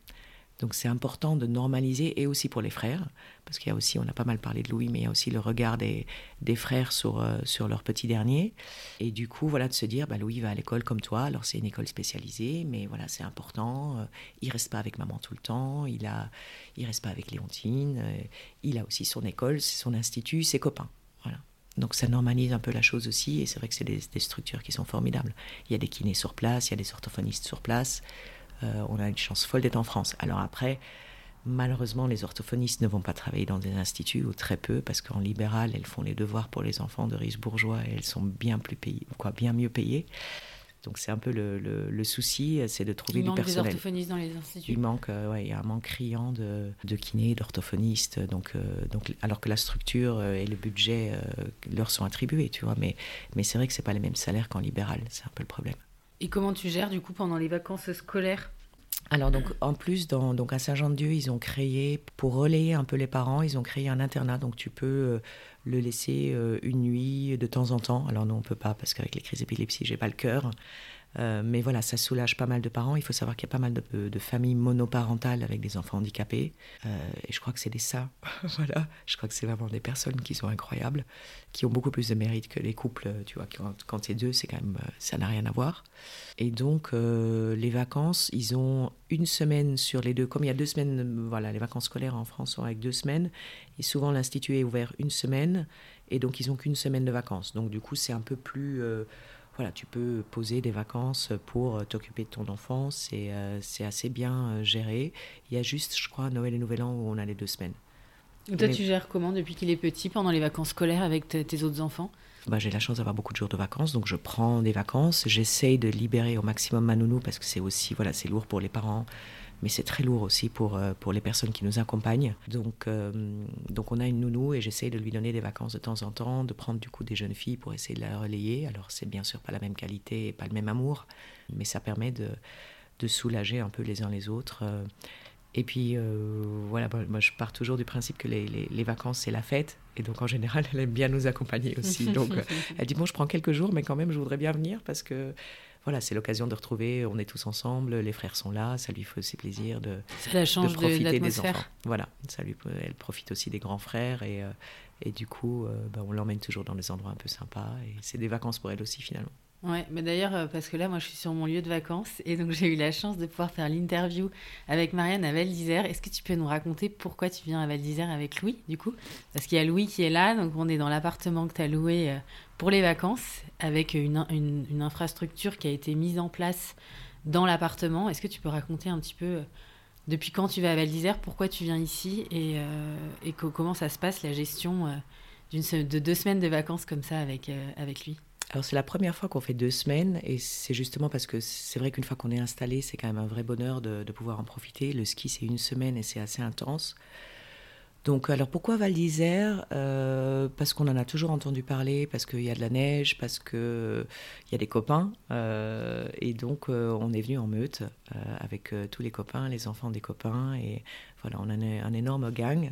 Donc c'est important de normaliser, et aussi pour les frères, parce qu'il y a aussi, on a pas mal parlé de Louis, mais il y a aussi le regard des, des frères sur, euh, sur leur petit dernier. Et du coup, voilà, de se dire, bah, Louis va à l'école comme toi, alors c'est une école spécialisée, mais voilà, c'est important. Euh, il reste pas avec maman tout le temps, il a, il reste pas avec Léontine, euh, il a aussi son école, son institut, ses copains. Voilà. Donc ça normalise un peu la chose aussi, et c'est vrai que c'est des, des, structures qui sont formidables. Il y a des kinés sur place, il y a des orthophonistes sur place. Euh, on a une chance folle d'être en France. Alors après, Malheureusement, les orthophonistes ne vont pas travailler dans des instituts ou très peu parce qu'en libéral, elles font les devoirs pour les enfants de riches bourgeois et elles sont bien plus payées, quoi, bien mieux payées. Donc c'est un peu le, souci, c'est de trouver du personnel. Des orthophonistes dans les instituts. Il manque, euh, ouais, il y a un manque criant de, de kinés, d'orthophonistes. Donc, euh, donc, alors que la structure euh, et le budget leur sont attribués, tu vois. Mais, mais c'est vrai que c'est pas les mêmes salaires qu'en libéral. C'est un peu le problème. Et comment tu gères du coup pendant les vacances scolaires alors donc en plus dans, donc à Saint-Jean-de-Dieu ils ont créé pour relayer un peu les parents ils ont créé un internat donc tu peux le laisser euh, une nuit de temps en temps. Alors non, on peut pas parce qu'avec les crises d'épilepsie, j'ai pas le cœur. Euh, mais voilà, ça soulage pas mal de parents. Il faut savoir qu'il y a pas mal de, familles monoparentales avec des enfants handicapés. Euh, et je crois que c'est des ça. voilà, je crois que c'est vraiment des personnes qui sont incroyables, qui ont beaucoup plus de mérite que les couples. Tu vois, quand, quand c'est deux, c'est quand même, ça n'a rien à voir. Et donc, les vacances, ils ont une semaine sur les deux. Comme il y a deux semaines, voilà, les vacances scolaires en France sont avec deux semaines. Et souvent, l'Institut est ouvert une semaine. Et donc, ils n'ont qu'une semaine de vacances. Donc, du coup, c'est un peu plus. Euh, voilà, tu peux poser des vacances pour euh, t'occuper de ton enfant. C'est euh, assez bien géré. Il y a juste, je crois, Noël et Nouvel An où on a les deux semaines. toi, tu gères comment depuis qu'il est petit pendant les vacances scolaires avec tes autres enfants? Bah, j'ai la chance d'avoir beaucoup de jours de vacances, donc je prends des vacances. J'essaye de libérer au maximum ma nounou parce que c'est aussi, voilà, c'est lourd pour les parents mais c'est très lourd aussi pour, euh, pour les personnes qui nous accompagnent. Donc, euh, donc on a une nounou et j'essaie de lui donner des vacances de temps en temps, de prendre du coup des jeunes filles pour essayer de la relayer. Alors c'est bien sûr pas la même qualité et pas le même amour, mais ça permet de, de soulager un peu les uns les autres. Et puis voilà, moi je pars toujours du principe que les, les, les vacances c'est la fête. Et donc en général, elle aime bien nous accompagner aussi. Donc elle dit bon, je prends quelques jours, mais quand même, je voudrais bien venir parce que voilà, c'est l'occasion de retrouver, on est tous ensemble, les frères sont là, ça lui fait aussi plaisir de, profiter des enfants. Voilà, ça lui, elle profite aussi des grands frères et, euh, et du coup, euh, bah, on l'emmène toujours dans des endroits un peu sympas et c'est des vacances pour elle aussi finalement. Ouais, mais d'ailleurs, euh, parce que là, moi, je suis sur mon lieu de vacances et donc j'ai eu la chance de pouvoir faire l'interview avec Marianne à Val d'Isère. Est-ce que tu peux nous raconter pourquoi tu viens à Val d'Isère avec Louis, du coup? Parce qu'il y a Louis qui est là, donc on est dans l'appartement que tu as loué pour les vacances avec une, une, infrastructure qui a été mise en place dans l'appartement. Est-ce que tu peux raconter un petit peu euh, depuis quand tu vas à Val d'Isère, pourquoi tu viens ici et, euh, et comment ça se passe la gestion euh, de deux semaines de vacances comme ça avec, avec lui? Alors c'est la première fois qu'on fait deux semaines et c'est justement parce que c'est vrai qu'une fois qu'on est installé, c'est quand même un vrai bonheur de, pouvoir en profiter. Le ski c'est une semaine et c'est assez intense. Donc, alors pourquoi Val d'Isère? Euh, Parce qu'on en a toujours entendu parler, parce qu'il y a de la neige, parce qu'il y a des copains. Euh, et donc, euh, on est venu en meute avec tous les copains, les enfants des copains. Et voilà, on a un, énorme gang.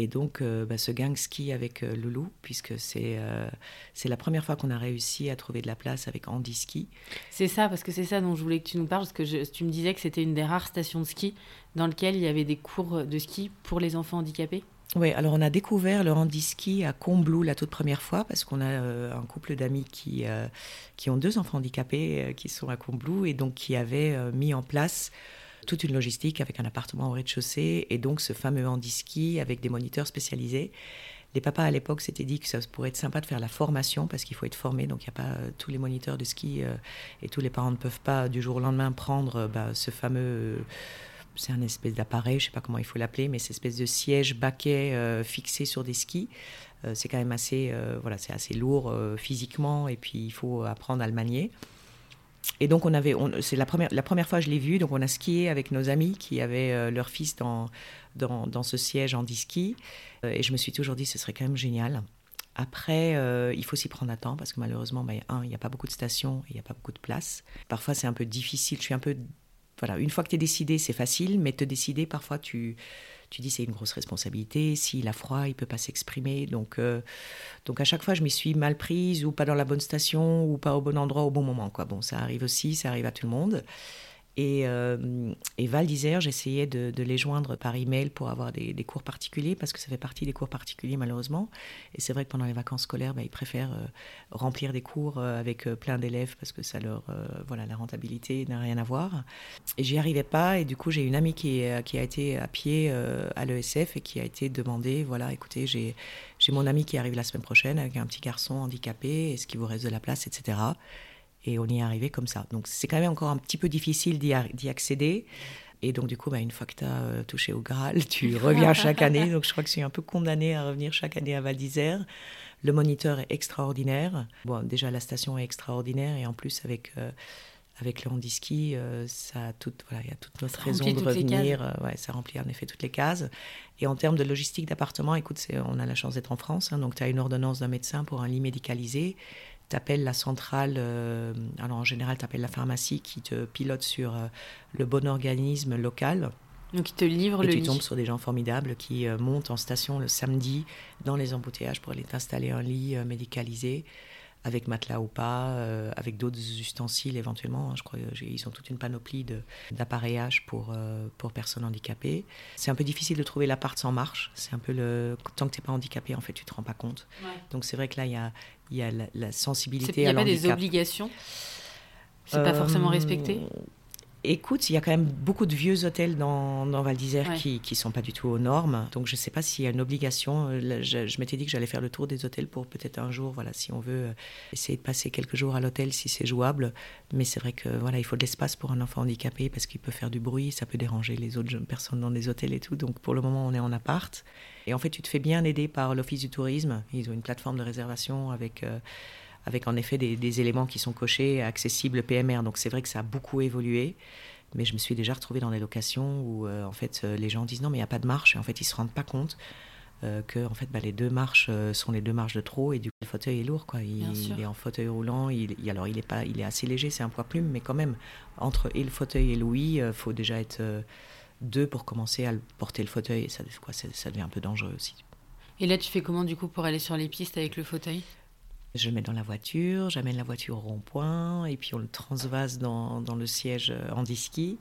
Et donc, bah, ce gang ski avec Loulou, puisque c'est c'est la première fois qu'on a réussi à trouver de la place avec Andy Ski. C'est ça, parce que c'est ça dont je voulais que tu nous parles, parce que tu me disais que c'était une des rares stations de ski dans lequel il y avait des cours de ski pour les enfants handicapés oui, alors on a découvert le handiski à Combloux la toute première fois parce qu'on a euh, un couple d'amis qui, euh, qui ont deux enfants handicapés euh, qui sont à Combloux et donc qui avaient mis en place toute une logistique avec un appartement au rez-de-chaussée et donc ce fameux handiski avec des moniteurs spécialisés. Les papas à l'époque s'étaient dit que ça pourrait être sympa de faire la formation parce qu'il faut être formé, donc il n'y a pas tous les moniteurs de ski et tous les parents ne peuvent pas du jour au lendemain prendre bah, ce fameux c'est un espèce d'appareil, je sais pas comment il faut l'appeler, mais c'est espèce de siège baquet euh, fixé sur des skis. Euh, c'est quand même assez, euh, voilà, c'est assez lourd physiquement et puis il faut apprendre à le manier. Et donc on avait, c'est la première, la première fois que je l'ai vu, donc on a skié avec nos amis qui avaient leur fils dans, dans, ce siège en ski. et je me suis toujours dit ce serait quand même génial. Après, il faut s'y prendre à temps parce que malheureusement, bah, un, il n'y a pas beaucoup de stations, il n'y a pas beaucoup de place. Parfois, c'est un peu difficile. Je suis un peu voilà, une fois que tu es décidé, c'est facile, mais te décider, parfois, tu, tu dis c'est une grosse responsabilité. S'il a froid, il peut pas s'exprimer. Donc, euh, donc à chaque fois, je m'y suis mal prise ou pas dans la bonne station ou pas au bon endroit au bon moment. Quoi. Bon, ça arrive aussi, ça arrive à tout le monde. Et, euh, et Val d'Isère, j'essayais de, les joindre par email pour avoir des, cours particuliers, parce que ça fait partie des cours particuliers malheureusement. Et c'est vrai que pendant les vacances scolaires, bah, ils préfèrent euh, remplir des cours euh, avec plein d'élèves, parce que ça leur, voilà, la rentabilité n'a rien à voir. Et j'y arrivais pas, et du coup j'ai une amie qui, qui a été à pied à l'ESF et qui a été demandée, voilà, écoutez, j'ai mon ami qui arrive la semaine prochaine avec un petit garçon handicapé, est-ce qu'il vous reste de la place, etc. Et on y est arrivé comme ça. Donc c'est quand même encore un petit peu difficile d'y accéder. Et donc, du coup, bah, une fois que tu as touché au Graal, tu reviens chaque année. Donc, je crois que je suis un peu condamnée à revenir chaque année à Val d'Isère. Le moniteur est extraordinaire. Bon, déjà, la station est extraordinaire. Et en plus, avec avec le handiski, euh, ça a toute, voilà, il y a toute notre raison de revenir. Euh, ouais, ça remplit en effet toutes les cases. Et en termes de logistique d'appartement, écoute, on a la chance d'être en France. Hein, donc, tu as une ordonnance d'un médecin pour un lit médicalisé. Tu appelles la centrale, euh, alors en général, tu appelles la pharmacie qui te pilote sur le bon organisme local. Donc, ils te livrent et le tu tombes sur des gens formidables qui montent en station le samedi dans les embouteillages pour aller t'installer un lit médicalisé avec matelas ou pas, euh, avec d'autres ustensiles éventuellement. Hein. je crois qu'ils ont toute une panoplie d'appareillage pour, euh, pour personnes handicapées. C'est un peu difficile de trouver l'appart sans marche. C'est un peu le tant que tu n'es pas handicapé, en fait, tu te rends pas compte. Donc c'est vrai que là, il y a, y a la, sensibilité à l'handicap. Il n'y a pas des obligations? C'est pas forcément respecté? euh, Écoute, il y a quand même beaucoup de vieux hôtels dans, dans Val d'Isère qui ne sont pas du tout aux normes. Donc je ne sais pas s'il y a une obligation. Je, m'étais dit que j'allais faire le tour des hôtels pour peut-être un jour, voilà, si on veut euh, essayer de passer quelques jours à l'hôtel, si c'est jouable. Mais c'est vrai que voilà, il faut de l'espace pour un enfant handicapé parce qu'il peut faire du bruit, ça peut déranger les autres personnes dans des hôtels et tout. Donc pour le moment, on est en appart. Et en fait, tu te fais bien aider par l'Office du tourisme. Ils ont une plateforme de réservation avec... Euh, avec en effet des, éléments qui sont cochés, accessibles PMR. Donc c'est vrai que ça a beaucoup évolué. Mais je me suis déjà retrouvée dans des locations où euh, en fait euh, les gens disent non mais il n'y a pas de marche et en fait ils se rendent pas compte euh, que en fait bah, les deux marches sont les deux marches de trop et du coup le fauteuil est lourd quoi. Il, est en fauteuil roulant. Il, alors il est pas, il est assez léger, c'est un poids plume, mais quand même entre et le fauteuil et Louis, il faut déjà être deux pour commencer à porter le fauteuil. Et ça, quoi, ça devient un peu dangereux aussi. Et là, tu fais comment du coup pour aller sur les pistes avec le fauteuil? Je le mets dans la voiture, j'amène la voiture au rond-point et puis on le transvase dans, dans le siège handiski.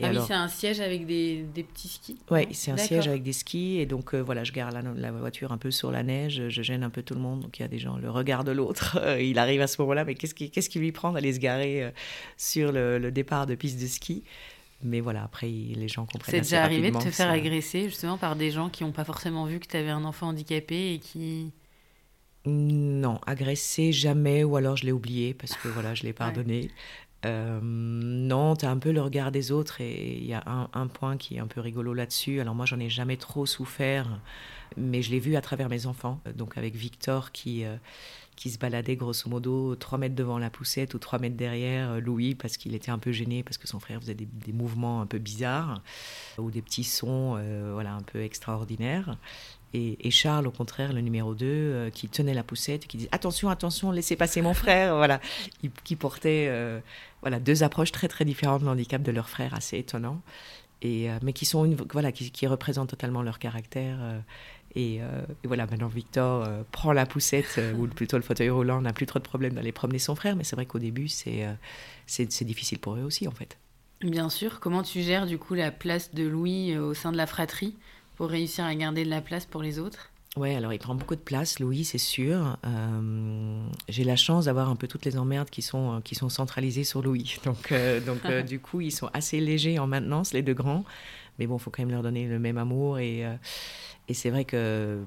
Et ah oui, c'est un siège avec des, des petits skis? Oui, c'est un siège avec des skis. Et donc, euh, voilà, je gare la, la, voiture un peu sur la neige, je gêne un peu tout le monde. Donc, il y a des gens, le regard de l'autre, il arrive à ce moment-là, mais qu'est-ce qui, qu'est-ce qui lui prend d'aller se garer euh, sur le, le, départ de piste de ski? Mais voilà, après, les gens comprennent. C'est déjà arrivé de te faire agresser justement par des gens qui n'ont pas forcément vu que tu avais un enfant handicapé et qui. Non, agressé jamais, ou alors je l'ai oublié parce que voilà, je l'ai pardonné. Euh, non, tu as un peu le regard des autres et il y a un, point qui est un peu rigolo là-dessus. Alors moi, j'en ai jamais trop souffert, mais je l'ai vu à travers mes enfants. Donc avec Victor qui, euh, qui se baladait grosso modo 3 mètres devant la poussette ou 3 mètres derrière euh, Louis parce qu'il était un peu gêné parce que son frère faisait des, mouvements un peu bizarres ou des petits sons voilà, un peu extraordinaires. Et, Charles, au contraire, le numéro 2, euh, qui tenait la poussette, qui disait attention, attention, laissez passer mon frère, voilà, qui portait euh, voilà deux approches très très différentes de l'handicap de leur frère, assez étonnant, et euh, mais qui sont une, voilà qui, représentent totalement leur caractère. Et, voilà, maintenant Victor prend la poussette ou plutôt le fauteuil roulant, n'a plus trop de problèmes d'aller promener son frère, mais c'est vrai qu'au début c'est c'est difficile pour eux aussi en fait. Bien sûr. Comment tu gères du coup la place de Louis au sein de la fratrie? Pour réussir à garder de la place pour les autres Ouais, alors il prend beaucoup de place, Louis, c'est sûr. Euh, j'ai la chance d'avoir un peu toutes les emmerdes qui sont, euh, qui sont centralisées sur Louis. Donc, euh, donc du coup, ils sont assez légers en maintenance, les deux grands. Mais bon, il faut quand même leur donner le même amour. Et, et c'est vrai que,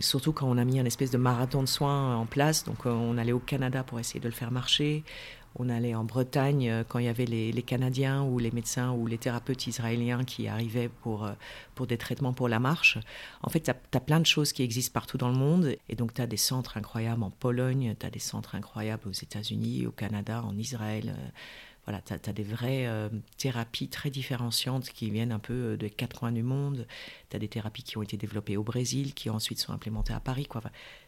surtout quand on a mis un espèce de marathon de soins en place, donc on allait au Canada pour essayer de le faire marcher. On allait en Bretagne euh, quand il y avait les, Canadiens ou les médecins ou les thérapeutes israéliens qui arrivaient pour, euh, pour des traitements pour la marche. En fait, tu as, plein de choses qui existent partout dans le monde. Et donc, tu as des centres incroyables en Pologne, tu as des centres incroyables aux États-Unis, au Canada, en Israël. Euh, voilà, tu as, des vraies thérapies très différenciantes qui viennent un peu des quatre coins du monde. Tu as des thérapies qui ont été développées au Brésil, qui ensuite sont implémentées à Paris. Quoi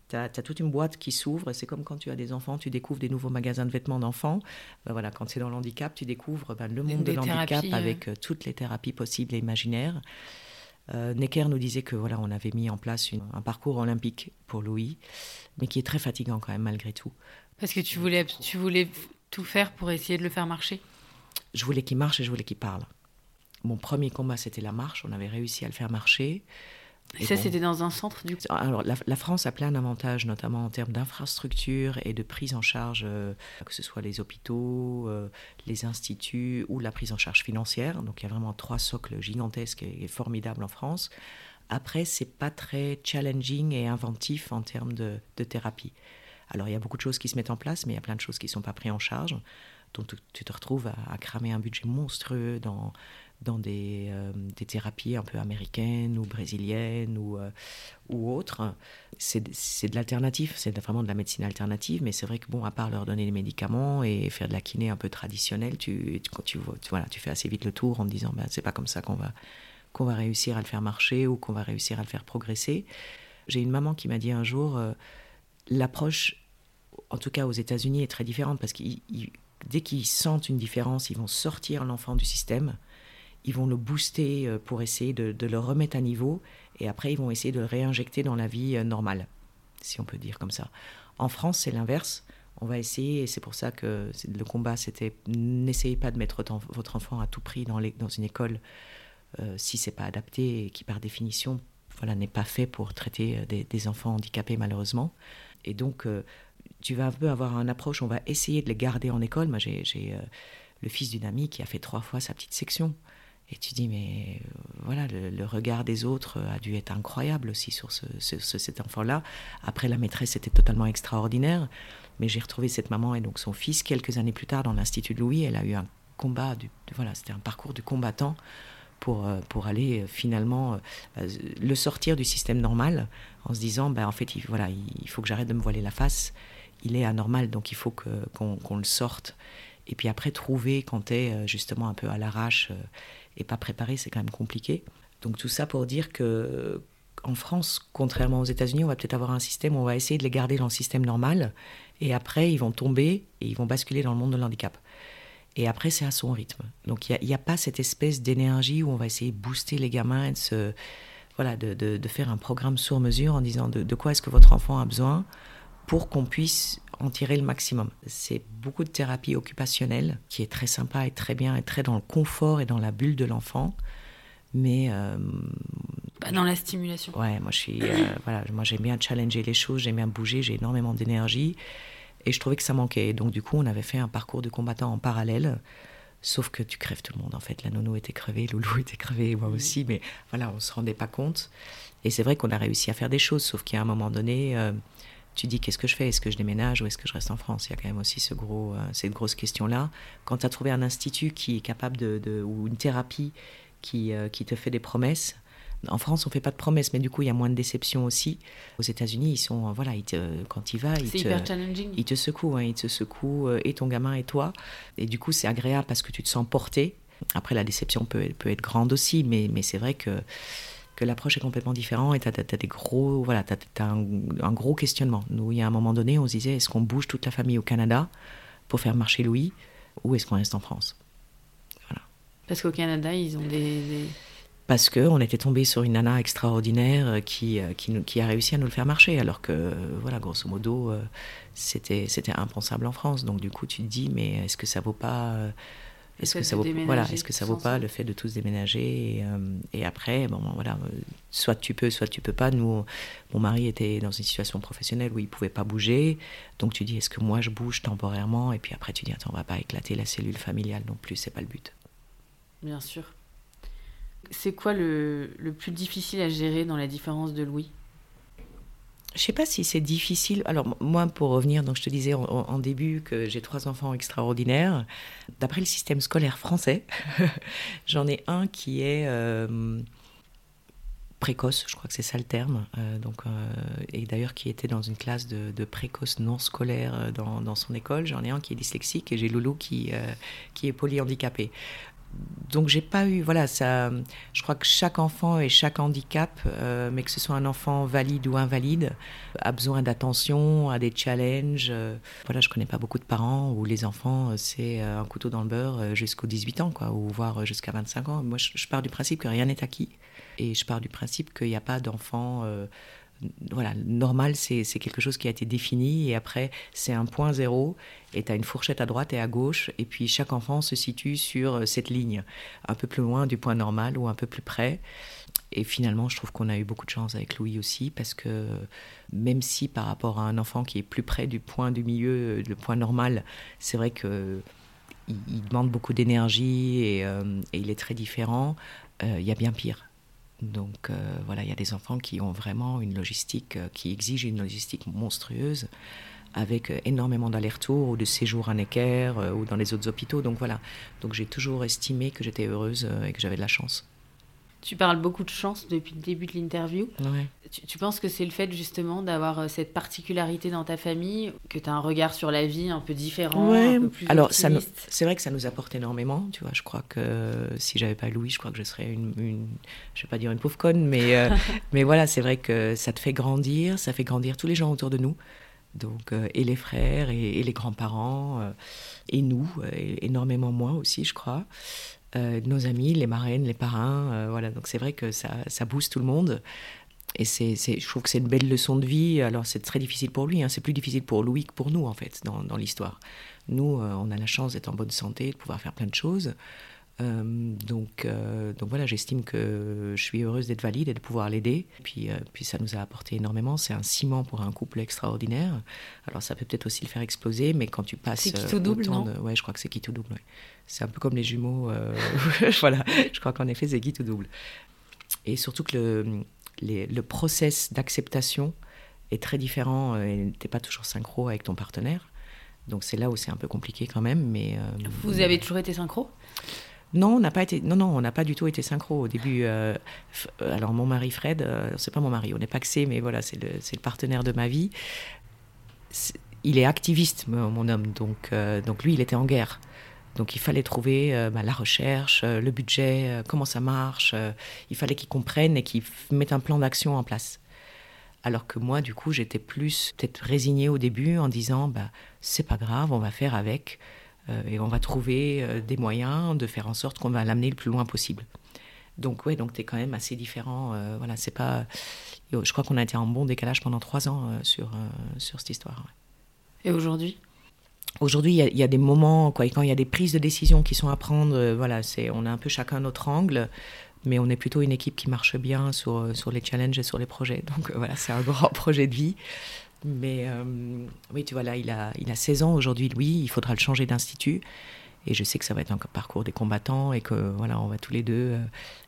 tu as, toute une boîte qui s'ouvre. C'est comme quand tu as des enfants, tu découvres des nouveaux magasins de vêtements d'enfants. Ben voilà, quand c'est dans l'handicap, tu découvres ben, le monde de l'handicap avec euh, toutes les thérapies possibles et imaginaires. Euh, Necker nous disait que voilà, on avait mis en place un parcours olympique pour Louis, mais qui est très fatigant quand même malgré tout. Parce que tu voulais, tu voulais tout faire pour essayer de le faire marcher Je voulais qu'il marche et je voulais qu'il parle. Mon premier combat, c'était la marche. On avait réussi à le faire marcher. Et, ça, c'était dans un centre du Alors, la, France a plein d'avantages, notamment en termes d'infrastructures et de prise en charge, euh, que ce soit les hôpitaux, euh, les instituts ou la prise en charge financière. Donc, il y a vraiment trois socles gigantesques et, formidables en France. Après, c'est pas très challenging et inventif en termes de, thérapie. Alors, il y a beaucoup de choses qui se mettent en place, mais il y a plein de choses qui ne sont pas prises en charge. Donc, tu te retrouves à, à, cramer un budget monstrueux dans dans des, des, thérapies un peu américaines ou brésiliennes ou, ou autres. C'est de l'alternative, c'est vraiment de la médecine alternative, mais c'est vrai que, bon, à part leur donner des médicaments et faire de la kiné un peu traditionnelle, tu, tu, tu, voilà, tu fais assez vite le tour en te disant, ben, c'est pas comme ça qu'on va, qu'on va réussir à le faire marcher ou qu'on va réussir à le faire progresser. J'ai une maman qui m'a dit un jour, l'approche en tout cas aux États-Unis, est très différente parce que dès qu'ils sentent une différence, ils vont sortir l'enfant du système, ils vont le booster euh, pour essayer de, le remettre à niveau, et après ils vont essayer de le réinjecter dans la vie euh, normale, si on peut dire comme ça. En France, c'est l'inverse. On va essayer, et c'est pour ça que le combat, c'était n'essayez pas de mettre votre enfant à tout prix dans, une école euh, si c'est pas adapté et qui par définition n'est pas fait pour traiter des, enfants handicapés malheureusement. Et donc, tu vas un peu avoir une approche, on va essayer de les garder en école. Moi, j'ai euh, le fils d'une amie qui a fait trois fois sa petite section. Et tu dis, mais euh, voilà, le, regard des autres a dû être incroyable aussi sur ce, cet enfant-là. Après, la maîtresse était totalement extraordinaire. Mais j'ai retrouvé cette maman et donc son fils quelques années plus tard dans l'Institut de Louis. Elle a eu un combat, du, voilà, c'était un parcours du combattant pour, euh, pour aller finalement le sortir du système normal en se disant, ben, en fait, il, voilà, il faut que j'arrête de me voiler la face il est anormal, donc il faut qu'on le sorte. Et puis après, trouver quand tu es euh, justement un peu à l'arrache euh, et pas préparé, c'est quand même compliqué. Donc tout ça pour dire que en France, contrairement aux États-Unis, on va peut-être avoir un système où on va essayer de les garder dans le système normal, et après ils vont tomber et ils vont basculer dans le monde de l'handicap. Et après, c'est à son rythme. Donc il n'y a, pas cette espèce d'énergie où on va essayer de booster les gamins, de, se, voilà, de, faire un programme sur mesure en disant de quoi est-ce que votre enfant a besoin pour qu'on puisse en tirer le maximum. C'est beaucoup de thérapie occupationnelle qui est très sympa et très bien et très dans le confort et dans la bulle de l'enfant. Mais. Euh, Pas dans la stimulation. Ouais, moi, je suis, euh, voilà, moi j'aime bien challenger les choses, j'aime bien bouger, j'ai énormément d'énergie. Et je trouvais que ça manquait. Donc, du coup, on avait fait un parcours de combattant en parallèle. Sauf que tu crèves tout le monde, en fait. La nounou était crevée, Loulou était crevé, moi aussi. Mais voilà, on ne se rendait pas compte. Et c'est vrai qu'on a réussi à faire des choses, sauf qu'à un moment donné. Euh, tu dis qu'est-ce que je fais? Est-ce que je déménage ou est-ce que je reste en France? Il y a quand même aussi ce gros, euh, cette grosse question-là. Quand tu as trouvé un institut qui est capable de, ou une thérapie qui, euh, qui te fait des promesses, en France, on fait pas de promesses, mais du coup, il y a moins de déception aussi. Aux États-Unis, ils sont, voilà, quand il va, ils te, hyper challenging. Ils te secouent, hein, ils te secouent, euh, et ton gamin et toi. Et du coup, c'est agréable parce que tu te sens porté. Après, la déception peut, peut être grande aussi, mais, mais c'est vrai que que l'approche est complètement différente et tu as, des gros, voilà, un, gros questionnement. Nous, il y a un moment donné, on se disait est-ce qu'on bouge toute la famille au Canada pour faire marcher Louis ou est-ce qu'on reste en France? Voilà. Parce qu'au Canada, ils ont des. Parce qu'on était tombé sur une nana extraordinaire euh, qui, euh, qui, qui, a réussi à nous le faire marcher, alors que, voilà, grosso modo, euh, c'était impensable en France. Donc, du coup, tu te dis mais est-ce que ça vaut pas est-ce que, ça vaut, voilà, est-ce que ça vaut pas le fait de tous déménager et, euh, après, bon, voilà, euh, soit tu peux, soit tu peux pas. Nous, mon mari était dans une situation professionnelle où il pouvait pas bouger, donc tu dis est-ce que moi je bouge temporairement? Et puis après tu dis attends on va pas éclater la cellule familiale non plus, c'est pas le but. Bien sûr. C'est quoi le, le plus difficile à gérer dans la différence de Louis? Je sais pas si c'est difficile. Alors moi, pour revenir, donc je te disais en, début que j'ai trois enfants extraordinaires. D'après le système scolaire français, j'en ai un qui est euh, précoce, je crois que c'est ça le terme. Euh, donc euh, et d'ailleurs qui était dans une classe de, précoce non scolaire dans, son école. J'en ai un qui est dyslexique et j'ai Loulou qui qui est polyhandicapé donc j'ai pas eu voilà ça je crois que chaque enfant et chaque handicap euh, mais que ce soit un enfant valide ou invalide a besoin d'attention a des challenges euh, voilà je connais pas beaucoup de parents où les enfants euh, c'est un couteau dans le beurre jusqu'aux 18 ans quoi ou voire jusqu'à 25 ans. Moi je, pars du principe que rien n'est acquis et je pars du principe qu'il n'y a pas d'enfant voilà, normal, c'est quelque chose qui a été défini et après, c'est un point zéro et tu as une fourchette à droite et à gauche et puis chaque enfant se situe sur euh, cette ligne, un peu plus loin du point normal ou un peu plus près. Et finalement, je trouve qu'on a eu beaucoup de chance avec Louis aussi parce que même si par rapport à un enfant qui est plus près du point du milieu, euh, le point normal, c'est vrai que il, demande beaucoup d'énergie et, euh, il est très différent, il y a bien pire. Donc euh, voilà, il y a des enfants qui ont vraiment une logistique, euh, qui exigent une logistique monstrueuse. avec énormément d'allers-retours ou de séjours à Necker ou dans les autres hôpitaux. Donc voilà, donc j'ai toujours estimé que j'étais heureuse et que j'avais de la chance. Tu parles beaucoup de chance depuis le début de l'interview. Ouais. Tu, penses que c'est le fait justement d'avoir euh, cette particularité dans ta famille, que tu as un regard sur la vie un peu différent, un peu plus Alors c'est vrai que ça nous apporte énormément, tu vois. Je crois que si j'avais pas Louis, je crois que je serais une, une je vais pas dire une pauvre conne, mais euh, mais voilà, c'est vrai que ça te fait grandir, ça fait grandir tous les gens autour de nous. Donc, euh, et les frères et, les grands-parents, et nous, énormément moi aussi, je crois. Euh, nos amis, les marraines, les parrains. Euh, voilà, donc c'est vrai que ça, ça booste tout le monde. Et c'est, je trouve que c'est une belle leçon de vie. Alors c'est très difficile pour lui, hein. c'est plus difficile pour Louis que pour nous en fait dans, dans l'histoire. Nous, euh, on a la chance d'être en bonne santé, de pouvoir faire plein de choses. Donc, donc voilà, j'estime que je suis heureuse d'être valide et de pouvoir l'aider. Puis, puis ça nous a apporté énormément. C'est un ciment pour un couple extraordinaire. Alors ça peut peut-être aussi le faire exploser, mais quand tu passes. C'est qui tout double, non Ouais, je crois que c'est qui tout double. C'est un peu comme les jumeaux. Euh, voilà, je crois qu'en effet, c'est guide ou double. Et surtout que le, le process d'acceptation est très différent euh, et n'était pas toujours synchro avec ton partenaire. Donc c'est là où c'est un peu compliqué quand même. Mais, euh, Vous avez toujours été synchro? Non, on n'a pas été. Non, non, on n'a pas du tout été synchro au début. alors mon mari Fred, c'est pas mon mari, on n'est pas c'est, mais voilà, c'est le, partenaire de ma vie. il est activiste, mon homme, donc donc lui, il était en guerre. Donc il fallait trouver euh, bah, la recherche, euh, le budget, euh, comment ça marche. il fallait qu'ils comprennent et qu'ils mettent un plan d'action en place. Alors que moi, du coup, j'étais plus peut-être résignée au début en disant bah, c'est pas grave, on va faire avec et on va trouver des moyens de faire en sorte qu'on va l'amener le plus loin possible. Donc ouais, donc tu es quand même assez différent. voilà, c'est pas. Je crois qu'on a été en bon décalage pendant trois ans sur, sur cette histoire. Et aujourd'hui? Aujourd'hui, il y, a des moments, quoi, quand il y a des prises de décision qui sont à prendre, euh, voilà, c'est, on a un peu chacun notre angle, mais on est plutôt une équipe qui marche bien sur, euh, sur les challenges et sur les projets. Donc euh, voilà, c'est un grand projet de vie. Mais oui, tu vois, là, il a, il a 16 ans aujourd'hui, Louis, il faudra le changer d'institut. Et je sais que ça va être un parcours des combattants et que voilà, on va tous les deux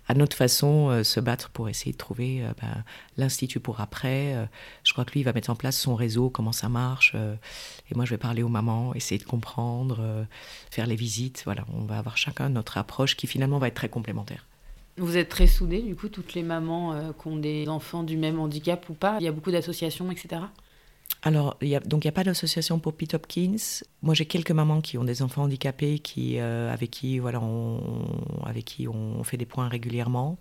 à notre façon, euh, se battre pour essayer de trouver euh, bah, l'institut pour après. Euh, je crois que lui, il va mettre en place son réseau, comment ça marche. et moi, je vais parler aux mamans, essayer de comprendre, faire les visites. Voilà, on va avoir chacun notre approche qui finalement va être très complémentaire. Vous êtes très soudés, du coup, toutes les mamans qui ont des enfants du même handicap ou pas Il y a beaucoup d'associations, etc. Alors, donc il n'y a pas d'association pour Pete Hopkins. Moi, j'ai quelques mamans qui ont des enfants handicapés, qui, euh, avec, qui, voilà, on, avec qui on fait des points régulièrement.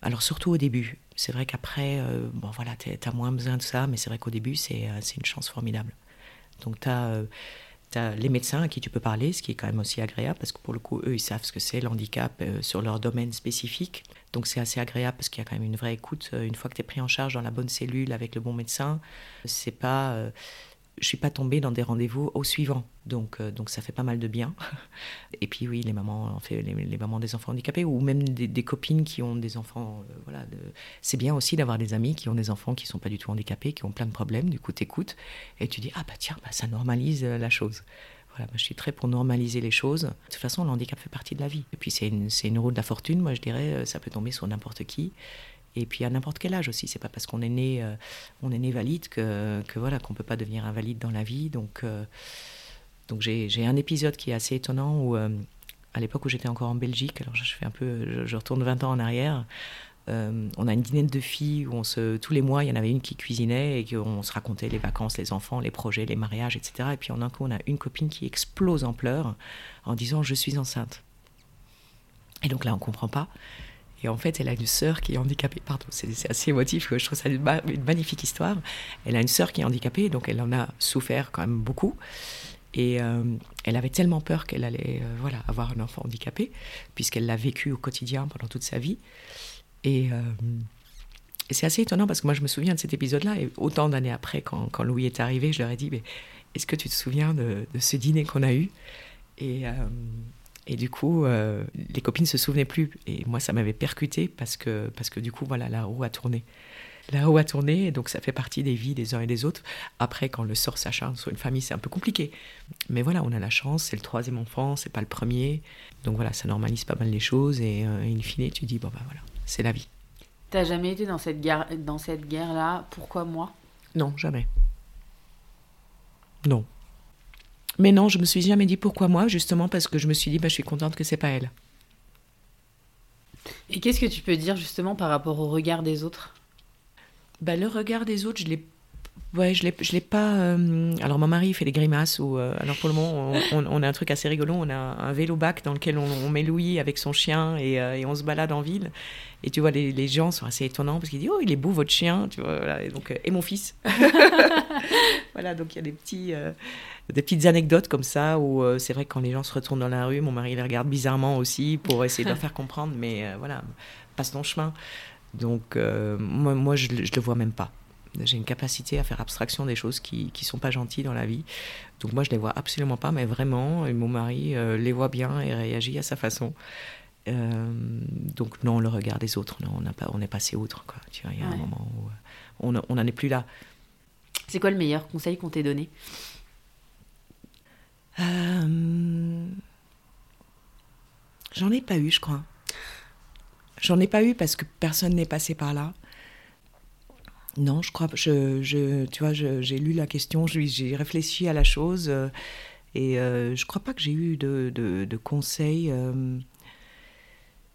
Alors, surtout au début. C'est vrai qu'après, euh, bon, voilà, tu as moins besoin de ça, mais c'est vrai qu'au début, c'est euh, une chance formidable. Donc, tu as les médecins à qui tu peux parler, ce qui est quand même aussi agréable, parce que pour le coup, eux, ils savent ce que c'est l'handicap euh, sur leur domaine spécifique. Donc c'est assez agréable parce qu'il y a quand même une vraie écoute. Euh, une fois que tu es pris en charge dans la bonne cellule avec le bon médecin, c'est pas... Euh, je suis pas tombée dans des rendez-vous au suivant. Donc, euh, donc ça fait pas mal de bien. Et puis oui, les mamans, en fait, les, mamans des enfants handicapés ou même des, copines qui ont des enfants. Euh, voilà, c'est bien aussi d'avoir des amis qui ont des enfants qui sont pas du tout handicapés, qui ont plein de problèmes. Du coup, t'écoutes et tu dis ah bah tiens, bah, ça normalise euh, la chose. Voilà, je suis très pour normaliser les choses. De toute façon, le handicap fait partie de la vie. Et puis c'est une, une roue de la fortune, moi je dirais, ça peut tomber sur n'importe qui. Et puis à n'importe quel âge aussi. C'est pas parce qu'on est né, euh, on est né valide que, que voilà qu'on peut pas devenir invalide dans la vie. Donc euh, donc j'ai un épisode qui est assez étonnant où euh, à l'époque où j'étais encore en Belgique, alors je fais un peu, je, retourne 20 ans en arrière. on a une dîner de filles où on se, tous les mois, il y en avait une qui cuisinait et on se racontait les vacances, les enfants, les projets, les mariages, etc. Et puis en un coup, on a une copine qui explose en pleurs en disant Je suis enceinte. Et donc là, on comprend pas. Et en fait, elle a une sœur qui est handicapée. Pardon, c'est assez émotif, je trouve ça une, magnifique histoire. Elle a une sœur qui est handicapée, donc elle en a souffert quand même beaucoup. Et euh, elle avait tellement peur qu'elle allait euh, voilà, avoir un enfant handicapé, puisqu'elle l'a vécu au quotidien pendant toute sa vie. Et, euh, c'est assez étonnant parce que moi, je me souviens de cet épisode-là, et autant d'années après, quand, quand, Louis est arrivé, je leur ai dit, mais est-ce que tu te souviens de, ce dîner qu'on a eu? Et, et du coup, euh, les copines se souvenaient plus. Et moi, ça m'avait percuté parce que, parce que du coup, voilà, la roue a tourné. La roue a tourné, donc ça fait partie des vies des uns et des autres. Après, quand le sort s'acharne sur une famille, c'est un peu compliqué. Mais voilà, on a la chance, c'est le troisième enfant, c'est pas le premier. Donc voilà, ça normalise pas mal les choses. Et euh, in fine, tu dis, bon ben voilà, c'est la vie. T'as jamais été dans cette guerre, dans cette guerre-là? Pourquoi moi? Non, jamais. Non. Mais non, je me suis jamais dit pourquoi moi, justement parce que je me suis dit, bah, je suis contente que c'est pas elle. Et qu'est-ce que tu peux dire justement par rapport au regard des autres? Bah, Le regard des autres, je l'ai Ouais, je l'ai, l'ai pas. Euh, alors, mon mari fait des grimaces. Ou, euh, alors, pour le moment, on, a un truc assez rigolo. On a un vélo-bac dans lequel on, met Louis avec son chien euh, et, on se balade en ville. Et tu vois, les, gens sont assez étonnants parce qu'ils disent Oh, il est beau votre chien. Tu vois, et, donc, et mon fils. voilà, donc il y a des, petits, des petites anecdotes comme ça où c'est vrai que quand les gens se retournent dans la rue, mon mari les regarde bizarrement aussi pour essayer de leur faire comprendre. Mais voilà, passe ton chemin. Donc, moi, moi, je, je le vois même pas. J'ai une capacité à faire abstraction des choses qui ne sont pas gentilles dans la vie. Donc moi, je les vois absolument pas, mais vraiment, mon mari euh, les voit bien et réagit à sa façon. Euh, donc non, le regard des autres, non, on, a pas, on est passé outre. Quoi. Tu vois, il y a un moment où euh, on n'en est plus là. C'est quoi le meilleur conseil qu'on t'ait donné? J'en ai pas eu, je crois. J'en ai pas eu parce que personne n'est passé par là. Non, je crois, tu vois, j'ai lu la question, j'ai réfléchi à la chose euh, et euh, je crois pas que j'ai eu de, de, conseils. Euh.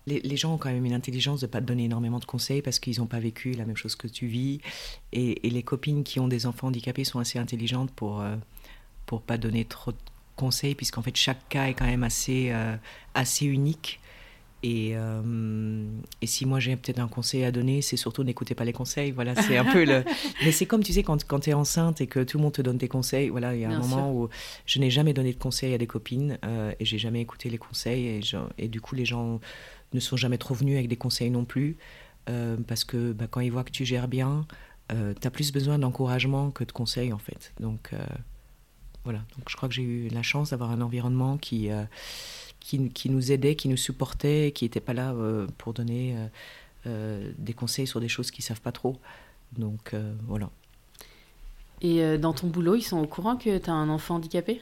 les, gens ont quand même une intelligence de pas te donner énormément de conseils parce qu'ils n'ont pas vécu la même chose que tu vis. Et, les copines qui ont des enfants handicapés sont assez intelligentes pour pour pas donner trop de conseils puisqu'en fait chaque cas est quand même assez assez unique. Et, euh, et, si moi j'ai peut-être un conseil à donner, c'est surtout n'écoutez pas les conseils. Voilà, c'est un peu le. Mais c'est comme tu sais, quand, quand tu es enceinte et que tout le monde te donne des conseils, voilà, il y a un moment où je n'ai jamais donné de conseils à des copines euh, et j'ai jamais écouté les conseils. Et, et, du coup, les gens ne sont jamais trop venus avec des conseils non plus. Euh, parce que bah, quand ils voient que tu gères bien, tu as plus besoin d'encouragement que de conseils en fait. Donc voilà, donc je crois que j'ai eu la chance d'avoir un environnement qui qui, nous aidait, qui nous supportait, qui n'était pas là euh, pour donner euh, euh, des conseils sur des choses qu'ils ne savent pas trop. Donc voilà. Et dans ton boulot, ils sont au courant que tu as un enfant handicapé?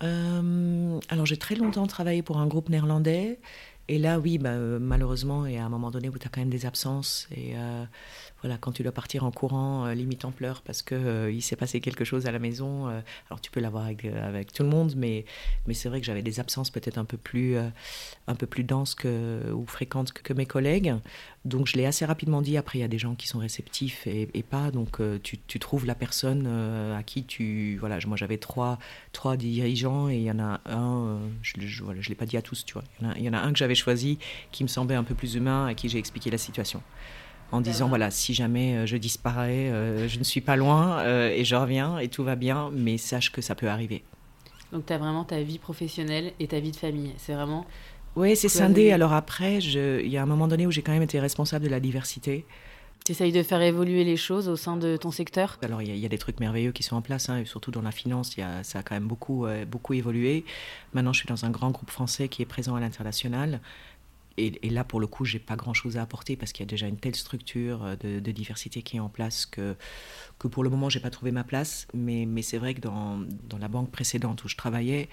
Alors j'ai très longtemps travaillé pour un groupe néerlandais. Et là, oui, bah, malheureusement, et à un moment donné où tu as quand même des absences, et voilà, quand tu dois partir en courant, euh, limite en pleurs parce que euh, il s'est passé quelque chose à la maison. Euh, alors tu peux l'avoir avec, avec, tout le monde, mais, mais c'est vrai que j'avais des absences peut-être un peu plus un peu plus denses ou fréquentes que, mes collègues. Donc je l'ai assez rapidement dit. Après, il y a des gens qui sont réceptifs et, pas. Donc tu, trouves la personne à qui tu voilà. Moi j'avais trois trois dirigeants et il y en a un. je, je l'ai pas dit à tous, tu vois. Il y en a, il y en a un que j'avais choisi qui me semblait un peu plus humain à qui j'ai expliqué la situation en disant voilà, si jamais euh, je disparais, euh, je ne suis pas loin euh, et je reviens et tout va bien, mais sache que ça peut arriver. Donc tu as vraiment ta vie professionnelle et ta vie de famille. C'est vraiment. Oui, c'est scindé. Alors après, il y a un moment donné où j'ai quand même été responsable de la diversité. Tu essayes de faire évoluer les choses au sein de ton secteur? Alors il y, a des trucs merveilleux qui sont en place, hein, surtout dans la finance, y a, ça a quand même beaucoup, beaucoup évolué. Maintenant je suis dans un grand groupe français qui est présent à l'international et, là, pour le coup, j'ai pas grand-chose à apporter parce qu'il y a déjà une telle structure euh, de, diversité qui est en place que, que pour le moment, j'ai pas trouvé ma place. Mais, c'est vrai que dans, la banque précédente où je travaillais,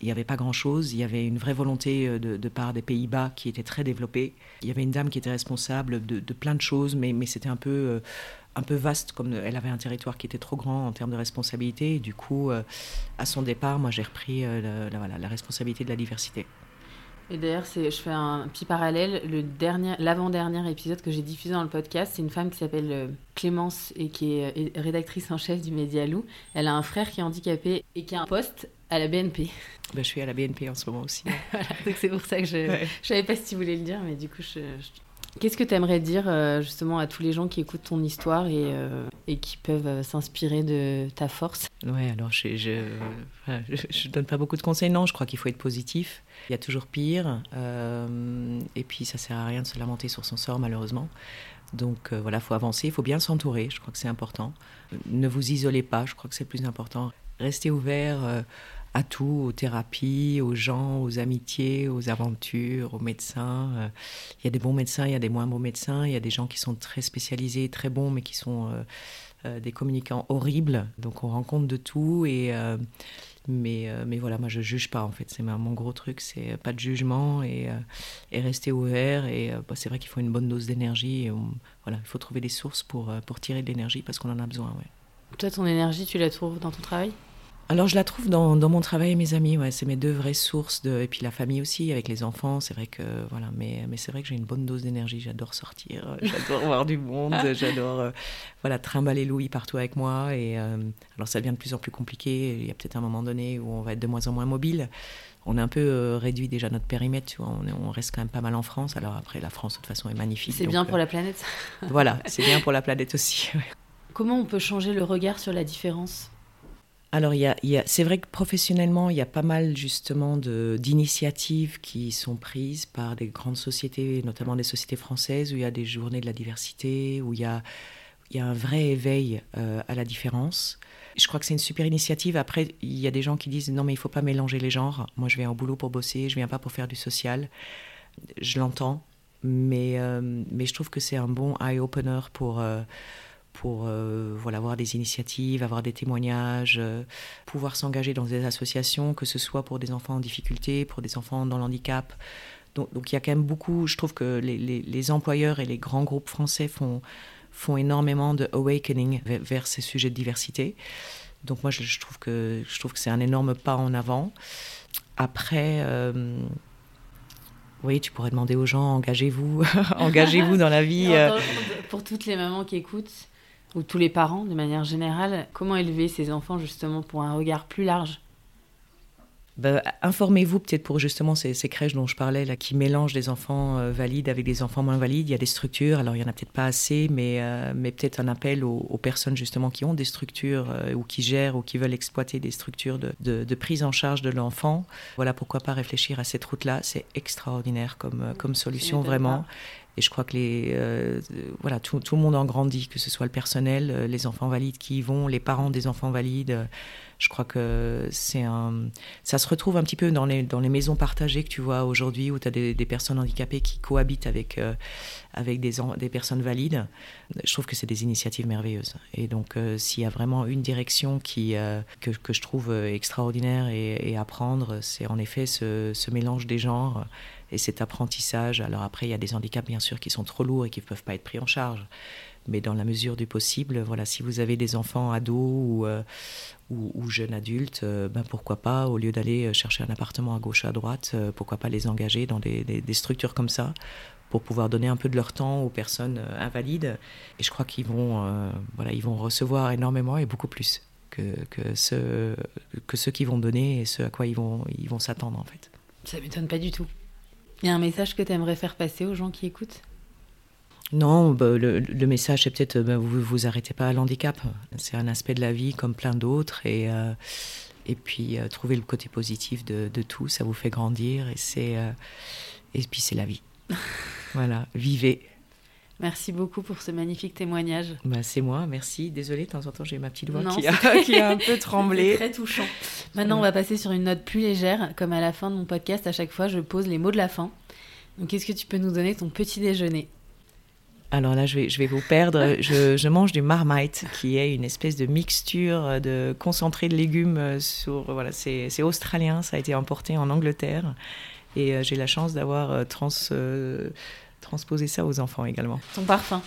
il n'y avait pas grand-chose. Il y avait une vraie volonté euh, de, part des Pays-Bas qui était très développée. Il y avait une dame qui était responsable de, plein de choses, mais, c'était un peu... Euh, un peu vaste, comme elle avait un territoire qui était trop grand en termes de responsabilité. Du coup, à son départ, moi, j'ai repris la, la responsabilité de la diversité. Et d'ailleurs, je fais un petit parallèle. Le dernier, l'avant-dernier épisode que j'ai diffusé dans le podcast, c'est une femme qui s'appelle euh, Clémence et qui est euh, rédactrice en chef du Média Loup. Elle a un frère qui est handicapé et qui a un poste à la BNP. Ben, je suis à la BNP en ce moment aussi. voilà, donc c'est pour ça que je ne savais pas si tu voulais le dire, mais du coup, je, Qu'est-ce que tu aimerais dire euh, justement à tous les gens qui écoutent ton histoire et, et qui peuvent s'inspirer de ta force? Ouais, alors je ne je, je, donne pas beaucoup de conseils, non, je crois qu'il faut être positif. Il y a toujours pire. Euh, et puis, ça sert à rien de se lamenter sur son sort, malheureusement. Donc euh, voilà, il faut avancer, il faut bien s'entourer, je crois que c'est important. Ne vous isolez pas, je crois que c'est le plus important. Restez ouvert euh, à tout, aux thérapies, aux gens, aux amitiés, aux aventures, aux médecins. Il y a des bons médecins, il y a des moins bons médecins, il y a des gens qui sont très spécialisés, très bons, mais qui sont des communicants horribles. Donc on rencontre de tout et mais, euh, mais voilà, moi je juge pas en fait. C'est mon gros truc, c'est pas de jugement et, euh, rester ouvert. Et euh, bah, c'est vrai qu'il faut une bonne dose d'énergie. Voilà, il faut trouver des sources pour, pour tirer de l'énergie parce qu'on en a besoin. Toi, ton énergie, tu la trouves dans ton travail? Alors je la trouve dans, dans, mon travail et mes amis, ouais, c'est mes deux vraies sources de, et puis la famille aussi avec les enfants, c'est vrai que voilà, mais, mais c'est vrai que j'ai une bonne dose d'énergie, j'adore sortir, j'adore voir du monde, j'adore euh, voilà trimballer Louis partout avec moi et euh, alors ça devient de plus en plus compliqué, il y a peut-être un moment donné où on va être de moins en moins mobile. On est un peu euh, réduit déjà notre périmètre, tu vois, on, on, reste quand même pas mal en France. Alors après, la France de toute façon est magnifique. C'est bien pour la planète. voilà, c'est bien pour la planète aussi. Comment on peut changer le regard sur la différence? Alors, y a, c'est vrai que professionnellement, il y a pas mal justement d'initiatives qui sont prises par des grandes sociétés, notamment des sociétés françaises, où il y a des journées de la diversité, où il y a, un vrai éveil euh, à la différence. Je crois que c'est une super initiative. Après, il y a des gens qui disent non, mais il faut pas mélanger les genres. Moi, je viens au boulot pour bosser, je viens pas pour faire du social. Je l'entends, mais, euh, je trouve que c'est un bon eye-opener pour. Euh, pour euh, voilà, avoir des initiatives, avoir des témoignages, euh, pouvoir s'engager dans des associations, que ce soit pour des enfants en difficulté, pour des enfants dans le handicap. Donc, donc il y a quand même beaucoup, je trouve que les, employeurs et les grands groupes français font, font énormément de awakening vers, ces sujets de diversité. Donc moi, je, trouve que, je trouve que c'est un énorme pas en avant. Après... Euh, oui, tu pourrais demander aux gens, engagez-vous, engagez-vous dans la vie. Pour toutes les mamans qui écoutent, ou tous les parents de manière générale, comment élever ces enfants justement pour un regard plus large? Bah, Informez-vous peut-être pour justement ces, ces, crèches dont je parlais, là, qui mélangent des enfants euh, valides avec des enfants moins valides. Il y a des structures, alors il n'y en a peut-être pas assez, mais, euh, mais peut-être un appel aux, aux, personnes justement qui ont des structures euh, ou qui gèrent ou qui veulent exploiter des structures de, de, de prise en charge de l'enfant. Voilà, pourquoi pas réfléchir à cette route-là. C'est extraordinaire comme, comme solution, vraiment. Pas. Et je crois que les, euh, voilà, tout, le monde en grandit, que ce soit le personnel, euh, les enfants valides qui y vont, les parents des enfants valides. Je crois que c'est un, ça se retrouve un petit peu dans les, dans les maisons partagées que tu vois aujourd'hui, où tu as des, personnes handicapées qui cohabitent avec, euh, avec des, des personnes valides. Je trouve que c'est des initiatives merveilleuses. Et donc, euh, s'il y a vraiment une direction qui, euh, que, que, je trouve extraordinaire et, à prendre, c'est en effet ce mélange des genres et cet apprentissage. Alors après, il y a des handicaps bien sûr qui sont trop lourds et qui ne peuvent pas être pris en charge. Mais dans la mesure du possible, voilà, si vous avez des enfants ados ou, euh, jeunes adultes, euh, ben pourquoi pas, au lieu d'aller chercher un appartement à gauche à droite, euh, pourquoi pas les engager dans des, structures comme ça pour pouvoir donner un peu de leur temps aux personnes invalides. Et je crois qu'ils vont, voilà, ils vont recevoir énormément et beaucoup plus que, que, que ceux qui vont donner et ce à quoi ils vont, ils vont s'attendre en fait. Ça m'étonne pas du tout. Il y a un message que tu aimerais faire passer aux gens qui écoutent? Non, bah, le, le, message, c'est peut-être bah, vous vous arrêtez pas à l'handicap. C'est un aspect de la vie comme plein d'autres. Et, euh, et puis, euh, trouver le côté positif de, de, tout, ça vous fait grandir. Et, c'est, euh, et puis, c'est la vie. voilà, vivez. Merci beaucoup pour ce magnifique témoignage. Bah, c'est moi, merci. Désolée, de temps en temps, j'ai ma petite voix non, qui, a, qui, a, un peu tremblé. très touchant. Maintenant, on va passer sur une note plus légère. Comme à la fin de mon podcast, à chaque fois, je pose les mots de la fin. Donc, est-ce que tu peux nous donner ton petit déjeuner? Alors là, je vais, je vais vous perdre. Je, je, mange du marmite, qui est une espèce de mixture de concentré de légumes. Sur, voilà, c'est, c'est australien, ça a été importé en Angleterre. Et euh, j'ai la chance d'avoir euh, trans, euh, transposé ça aux enfants également. Ton parfum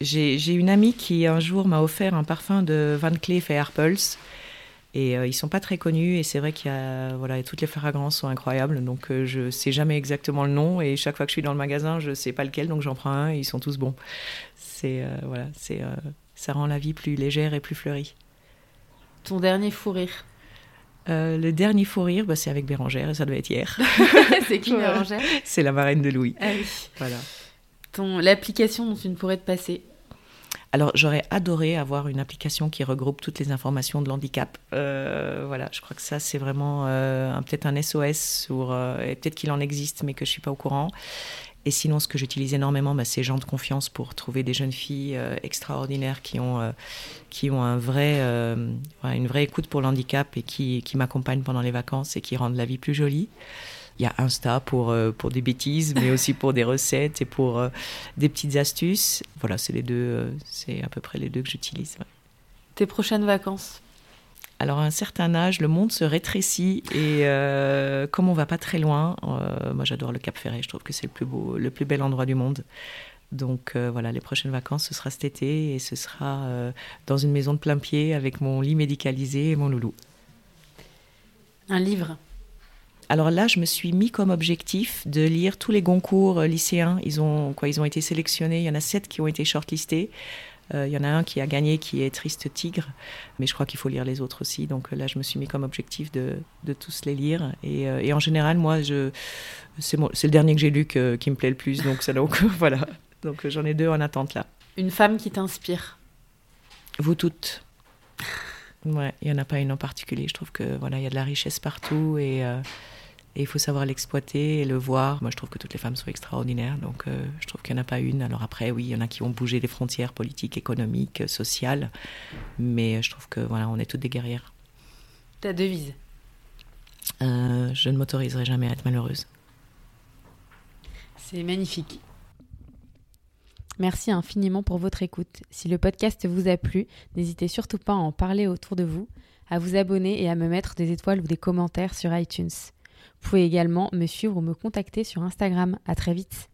j'ai, une amie qui un jour m'a offert un parfum de Van Cleef et Arpels. Et euh, ils sont pas très connus et c'est vrai qu'il y a voilà toutes les fragrances sont incroyables donc euh, je sais jamais exactement le nom et chaque fois que je suis dans le magasin je sais pas lequel donc j'en prends un et ils sont tous bons. C'est euh, voilà c'est euh, ça rend la vie plus légère et plus fleurie. Ton dernier fou rire. Euh, le dernier fou rire, bah, c'est avec Bérangère et ça devait être hier. c'est qui Bérangère C'est la marraine de Louis. Ah oui. Voilà. Ton l'application dont tu ne pourrais te passer. Alors j'aurais adoré avoir une application qui regroupe toutes les informations de l'handicap. Euh, voilà, je crois que ça c'est vraiment euh, peut-être un SOS sur, et peut-être qu'il en existe mais que je suis pas au courant. Et sinon, ce que j'utilise énormément, bah, c'est gens de confiance pour trouver des jeunes filles euh, extraordinaires qui ont, euh, qui ont euh, une vraie écoute pour l'handicap et qui, m'accompagnent pendant les vacances et qui rendent la vie plus jolie. Il y a Insta pour, des bêtises, mais aussi pour des recettes et pour des petites astuces. Voilà, c'est les deux, c'est à peu près les deux que j'utilise. Tes prochaines vacances alors, à un certain âge, le monde se rétrécit et euh, comme on va pas très loin, euh, moi j'adore le Cap Ferret, je trouve que c'est le plus beau, le plus bel endroit du monde. Donc euh, voilà, les prochaines vacances, ce sera cet été et ce sera dans une maison de plein pied avec mon lit médicalisé et mon loulou. Un livre alors là, je me suis mis comme objectif de lire tous les Goncourt lycéens. Ils ont, quoi, ils ont été sélectionnés. Il y en a sept qui ont été shortlistés. Euh, il y en a un qui a gagné, qui est Triste Tigre. Mais je crois qu'il faut lire les autres aussi. Donc là, je me suis mis comme objectif de, de tous les lire. Et, et, en général, moi, je, c'est, le dernier que j'ai lu qui me plaît le plus. Donc, ça, donc voilà. Donc j'en ai deux en attente là. Une femme qui t'inspire Vous toutes. Ouais, il n'y en a pas une en particulier. Je trouve que voilà, il y a de la richesse partout et et il faut savoir l'exploiter et le voir. Moi, je trouve que toutes les femmes sont extraordinaires, donc euh, je trouve qu'il n'y en a pas une. Alors après, oui, il y en a qui ont bougé les frontières politiques, économiques, sociales, mais je trouve que voilà, on est toutes des guerrières. Ta devise? Euh, Je ne m'autoriserai jamais à être malheureuse. C'est magnifique. Merci infiniment pour votre écoute. Si le podcast vous a plu, n'hésitez surtout pas à en parler autour de vous, à vous abonner et à me mettre des étoiles ou des commentaires sur iTunes. Vous pouvez également me suivre ou me contacter sur Instagram. À très vite.